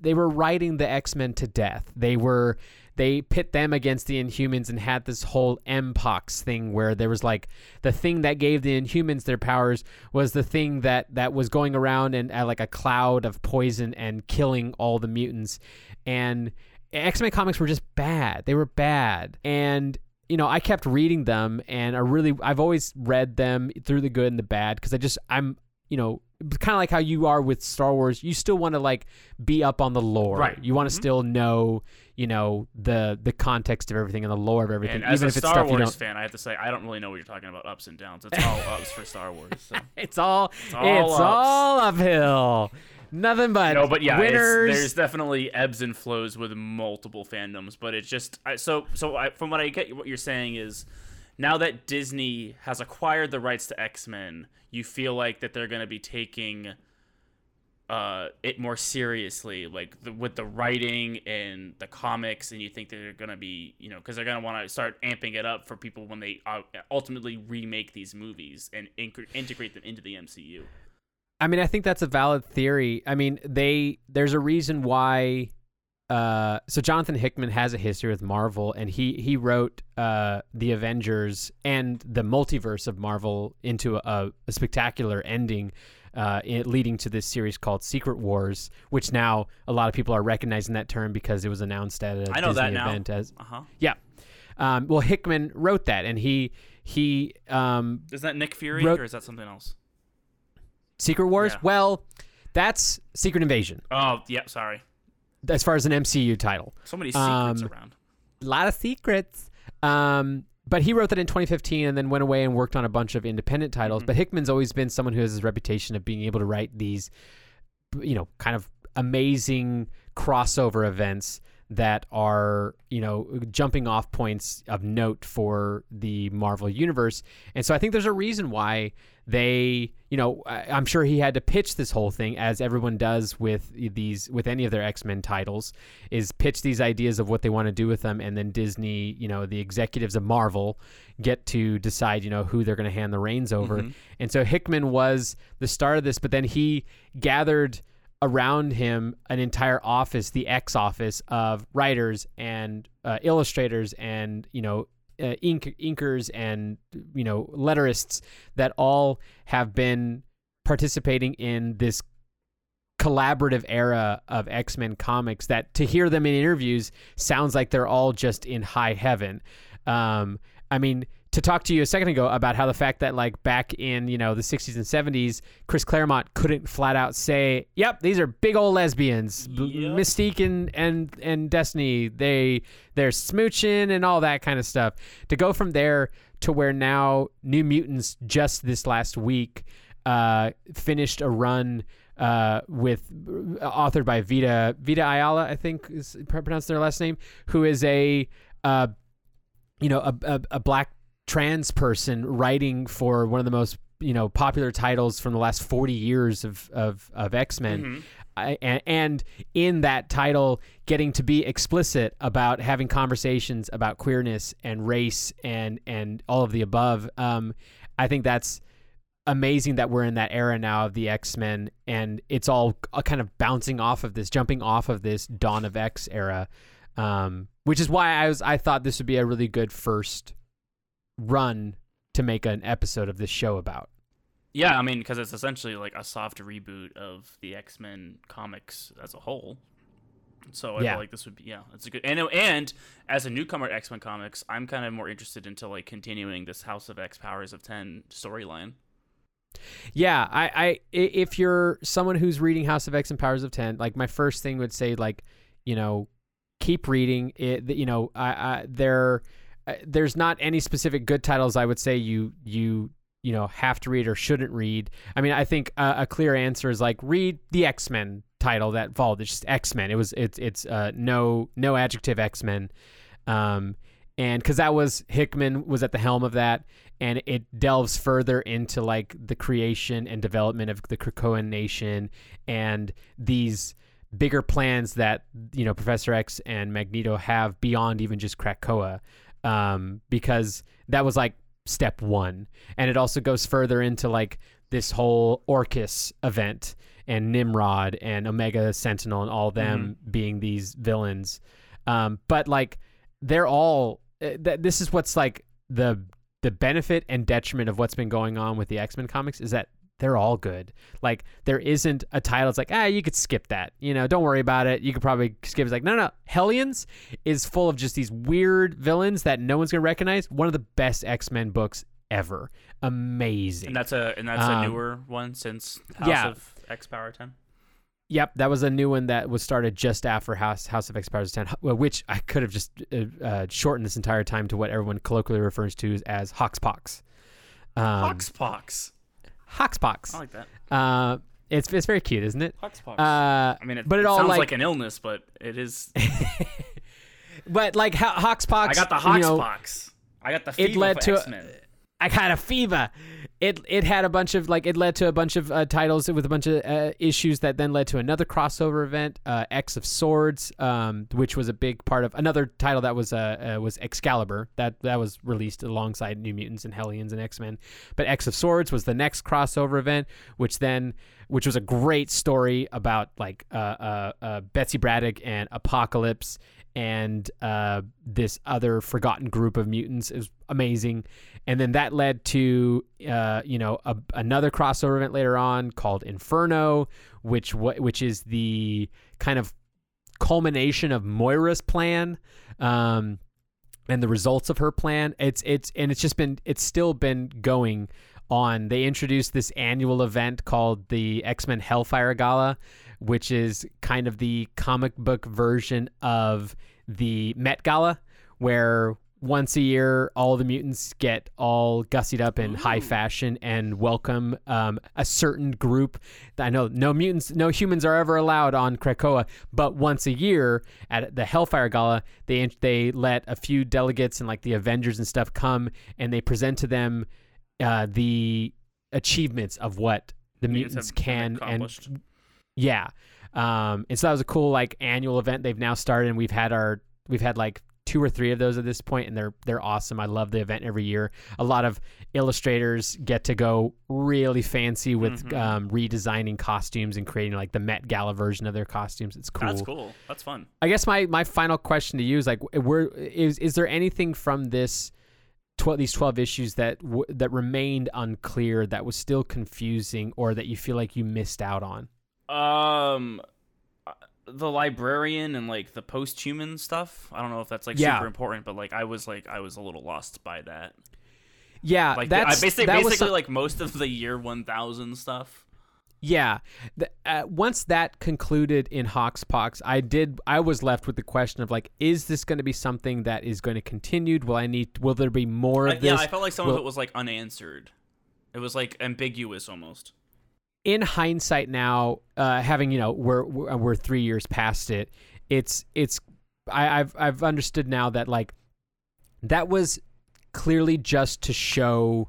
they were writing the X Men to death. They were they pit them against the Inhumans and had this whole Mpox thing where there was like the thing that gave the Inhumans their powers was the thing that that was going around and uh, like a cloud of poison and killing all the mutants. And X Men comics were just bad. They were bad, and you know I kept reading them, and I really I've always read them through the good and the bad because I just I'm you know kind of like how you are with Star Wars. You still want to like be up on the lore. Right. You want to Mhm. still know you know the the context of everything and the lore of everything, And as even a if it's Star stuff you Wars fan, I have to say I don't really know what you're talking about ups and downs. It's all ups for Star Wars. So. It's all it's all all, ups. uphill. Nothing but no, but yeah, winners. there's definitely ebbs and flows with multiple fandoms. But it's just I, so so. I, from what I get, what you're saying is now that Disney has acquired the rights to X Men, you feel like that they're going to be taking uh, it more seriously, like the, with the writing and the comics, and you think they're to be, you know, because they're to want to start amping it up for people when they uh, ultimately remake these movies and inc- integrate them into the MCU. I mean, I think that's a valid theory. I mean, they there's a reason why. Uh, so Jonathan Hickman has a history with Marvel, and he he wrote uh, the Avengers and the multiverse of Marvel into a, a spectacular ending, uh, it, leading to this series called Secret Wars, which now a lot of people are recognizing that term because it was announced at a I know Disney that now. event as Uh huh. yeah. Um, well, Hickman wrote that, and he he um, Is that Nick Fury Wrote- or is that something else? Secret Wars. Yeah. Well, that's Secret Invasion. Oh, yeah. Sorry. as far as an MCU title. So many secrets Um, around. A lot of secrets. Um, but he wrote that in 2015 and then went away and worked on a bunch of independent titles. Mhm. But Hickman's always been someone who has his reputation of being able to write these, you know, kind of amazing crossover events that are, you know, jumping off points of note for the Marvel universe. And so I think there's a reason why they, you know, I'm sure he had to pitch this whole thing as everyone does with these with any of their X-Men titles is pitch these ideas of what they want to do with them and then Disney, you know, the executives of Marvel get to decide, you know, who they're going to hand the reins over. Mhm. And so Hickman was the start of this, but then he gathered around him an entire office, the X office of writers and uh, illustrators and you know uh, ink inkers and you know letterists that all have been participating in this collaborative era of X-Men comics that to hear them in interviews sounds like they're all just in high heaven. Um, I mean, to talk to you a second ago about how the fact that like back in you know the 60s and 70s, Chris Claremont couldn't flat out say, "Yep, these are big old lesbians, Yep. Mystique and and and Destiny. They they're smooching and all that kind of stuff." To go from there to where now New Mutants just this last week uh, finished a run uh, with authored by Vita Vita Ayala, I think is pronounced their last name, who is a uh, you know a, a, a black trans person writing for one of the most you know popular titles from the last 40 years of of, of X-Men Mhm. I, and, and in that title getting to be explicit about having conversations about queerness and race and and all of the above um, i think that's amazing that we're in that era now of the x-men and it's all kind of bouncing off of this jumping off of this dawn of x era um, which is why i was i thought this would be a really good first run to make an episode of this show about Yeah, I mean, because it's essentially like a soft reboot of the X Men comics as a whole. So I Yeah. feel like this would be yeah, it's a good and and as a newcomer to X Men comics, I'm kind of more interested into like continuing this House of X Powers of Ten storyline. Yeah, I, I, if you're someone who's reading House of X and Powers of Ten, like my first thing would say, like, you know, keep reading it. You know, I, I there, uh, there's not any specific good titles. I would say you, you, you know, have to read or shouldn't read. I mean, I think uh, a clear answer is like read the X Men title that followed. It's just X Men. It was, it's, it's uh, no, no adjective X Men. Um, and because that was Hickman was at the helm of that, and it delves further into like the creation and development of the Krakoan nation and these bigger plans that you know Professor X and Magneto have beyond even just Krakoa, um, because that was like step one, and it also goes further into like this whole Orchis event and Nimrod and Omega Sentinel and all them being these villains, um, but like they're all uh, th- this is what's like the the benefit and detriment of what's been going on with the X-Men comics is that they're all good. Like there isn't a title it's like, ah, you could skip that. You know, don't worry about it. You could probably skip it's like, no, no. Hellions is full of just these weird villains that no one's gonna recognize. One of the best X-Men books ever. Amazing. And that's a and that's Um, a newer one since House yeah. of X Power Ten. Yep, that was a new one that was started just after House House of X Powers Ten, which I could have just uh, uh, shortened this entire time to what everyone colloquially refers to as Hoxpox. Um, Hoxpox. Hoxpox. I like that. Uh, it's it's very cute, isn't it? Hoxpox. Uh, I mean, it, but it it all, sounds like- like, an illness, but it is. but like ho- Hoxpox, I got the you know, Hoxpox. I got the it fever led for to- X-Men. I got a fever. It it had a bunch of like it led to a bunch of uh, titles with a bunch of uh, issues that then led to another crossover event, uh, X of Swords, um, which was a big part of another title that was uh, uh, was Excalibur that that was released alongside New Mutants and Hellions and X Men. But X of Swords was the next crossover event, which then which was a great story about like uh, uh, Betsy Braddock and Apocalypse and uh, this other forgotten group of mutants is amazing. And then that led to uh, you know a, another crossover event later on called Inferno, which wh- which is the kind of culmination of Moira's plan. Um, and the results of her plan it's it's and it's just been it's still been going on they introduced this annual event called the x-men hellfire gala which is kind of the comic book version of the met gala where once a year, all the mutants get all gussied up in high fashion and welcome um, a certain group. I know no mutants, no humans are ever allowed on Krakoa, but once a year at the Hellfire Gala, they they let a few delegates and like the Avengers and stuff come and they present to them uh, the achievements of what the Mutants mutants can and yeah. Um, and so that was a cool like annual event they've now started and we've had our we've had like two or three of those at this point and they're they're awesome. I love the event every year. A lot of illustrators get to go really fancy with Mhm. um, redesigning costumes and creating like the Met Gala version of their costumes. It's cool. That's cool. That's fun. I guess my my final question to you is like, where is is there anything from this? 12, these 12 issues that w- that remained unclear that was still confusing or that you feel like you missed out on Um, the librarian and like the post-human stuff. I don't know if that's like Yeah. super important, but like I was like I was a little lost by that. yeah Like the- I that's basically that basically some- like most of the year 1000 stuff. Yeah. The, uh, once that concluded in Hoxpox, I did. I was left with the question of like, is this going to be something that is going to continue? Will I need? Will there be more of this? yeah, I felt like some of it was like unanswered. It was like ambiguous almost. In hindsight, now uh, having you know we're we're we're three years past it. It's it's I, I've I've understood now that like that was clearly just to show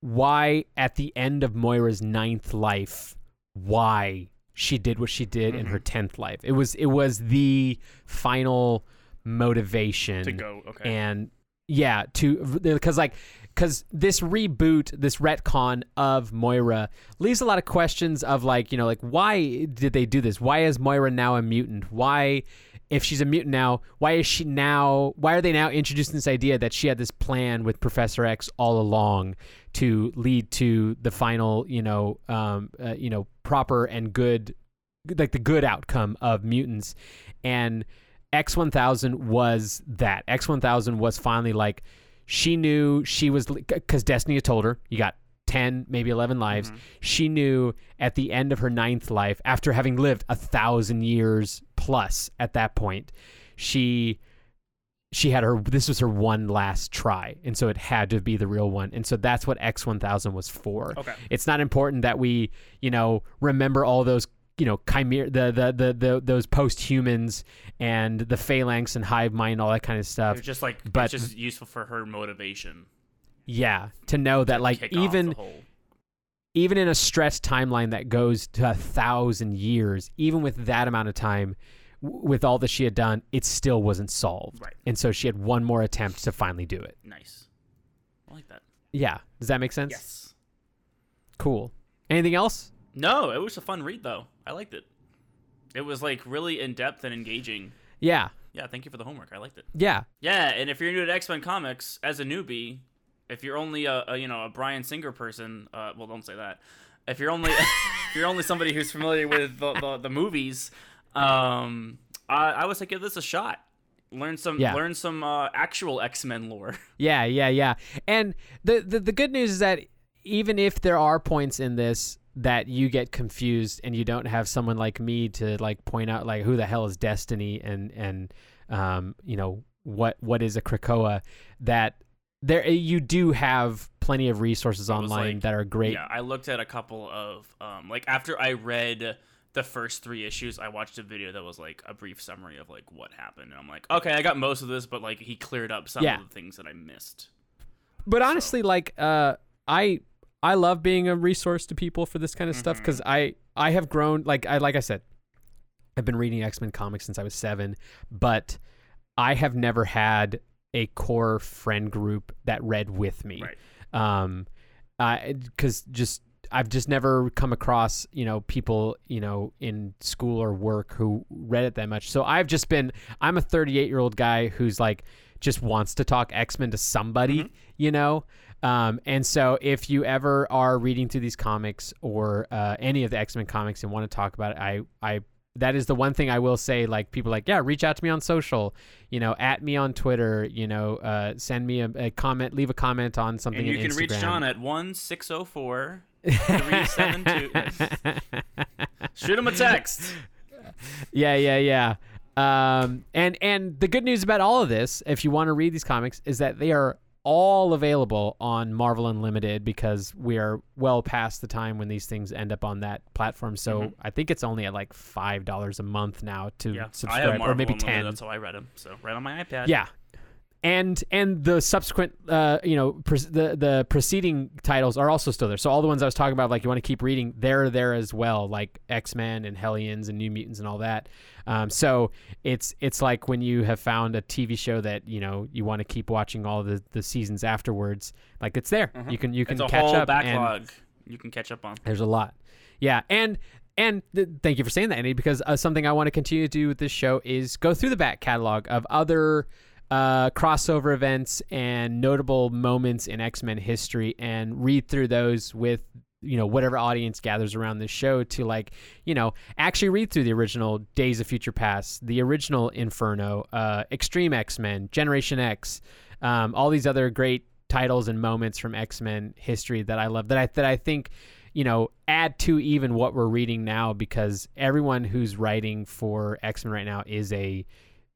why at the end of Moira's ninth life, why she did what she did in her tenth life. It was it was the final motivation To go, okay. and yeah to because like because this reboot this retcon of moira leaves a lot of questions of like you know like why did they do this? Why is moira now a mutant? Why if she's a mutant now why is she now why are they now introducing this idea that she had this plan with professor x all along to lead to the final you know um uh, you know proper and good like the good outcome of mutants? And X1000 was that. X1000 was finally like she knew she was because Destiny had told her you got 10, maybe 11 lives. Mhm. She knew at the end of her ninth life, after having lived a thousand years plus at that point, she she had her this was her one last try and so it had to be the real one and so that's what x1000 was for Okay. it's not important that we you know remember all those you know chimera the the the, the those post-humans and the phalanx and hive mind all that kind of stuff just like but- it's just useful for her motivation. yeah to know that like even even in a stressed timeline that goes to a thousand years even with that amount of time w- with all that she had done it still wasn't solved Right. and so she had one more attempt to finally do it nice. I like that. yeah does that make sense Yes. cool anything else No, it was a fun read though. I liked it. It was like really in depth and engaging. yeah Yeah, thank you for the homework. I liked it. yeah Yeah, and if you're new to X Men comics as a newbie, if you're only a, a you know a Bryan Singer person, uh, well, don't say that. If you're only if you're only somebody who's familiar with the, the, the movies, um, I, I would say give this a shot. Learn some Yeah. learn some uh, actual X Men lore. Yeah, yeah, yeah. And the, the the good news is that even if there are points in this that you get confused and you don't have someone like me to like point out like who the hell is Destiny and and um you know what what is a Krakoa that there you do have plenty of resources online like- that are great. Yeah, I looked at a couple of um, like after I read the first three issues, I watched a video that was like a brief summary of like what happened, and I'm like, okay, I got most of this, but like he cleared up some Yeah. of the things that I missed. But honestly, like uh, I I love being a resource to people for this kind of stuff Mhm. because I I have grown like I like I said, I've been reading X Men comics since I was seven, but I have never had a core friend group that read with me. Right. Um, because just I've just never come across you know people you know in school or work who read it that much. So I've just been I'm a 38 year old guy who's like just wants to talk X Men to somebody, Mhm. you know. Um, and so if you ever are reading through these comics or uh, any of the X Men comics and want to talk about it, I I that is the one thing I will say. Like people are like, yeah, reach out to me on social, you know, at me on Twitter, you know, uh, send me a, a comment, leave a comment on something. And you can reach Instagram. John at one six zero four. 372. Shoot him a text. yeah, yeah, yeah. Um, and and the good news about all of this, if you want to read these comics, is that they are all available on Marvel Unlimited because we are well past the time when these things end up on that platform. So Mhm. I think it's only at like five dollars a month now to Yeah, subscribe, or maybe Unlimited, ten. That's how I read them. So right on my iPad. Yeah. And and the subsequent, uh, you know, pre- the the preceding titles are also still there. So all the ones I was talking about, like you want to keep reading, they're there as well, like X Men and Hellions and New Mutants and all that. Um, so it's it's like when you have found a TV show that you know you want to keep watching all the, the seasons afterwards, like it's there. Mhm. You can you can it's a catch whole up. backlog you can catch up on. there's a lot. Yeah, and and th- thank you for saying that, Andy, because uh, something I want to continue to do with this show is go through the back catalog of other uh, crossover events and notable moments in X Men history, and read through those with you know whatever audience gathers around this show to like you know actually read through the original Days of Future Past, the original Inferno, uh, Extreme X Men, Generation X, um, all these other great titles and moments from X Men history that I love that I that I think you know add to even what we're reading now because everyone who's writing for X Men right now is a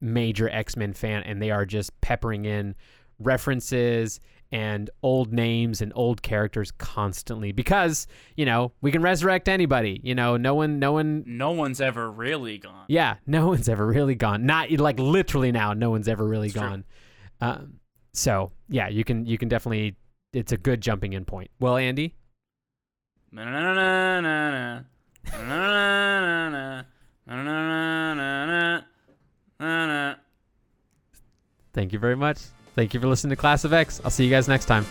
major X Men fan and they are just peppering in references and old names and old characters constantly because you know we can resurrect anybody you know no one no one No one's ever really gone. yeah, no one's ever really gone. Not like literally now, no one's ever really It's gone. Um, so yeah, you can you can definitely. It's a good jumping in point. Well, Andy. Thank you very much. Thank you for listening to Class of X. I'll see you guys next time.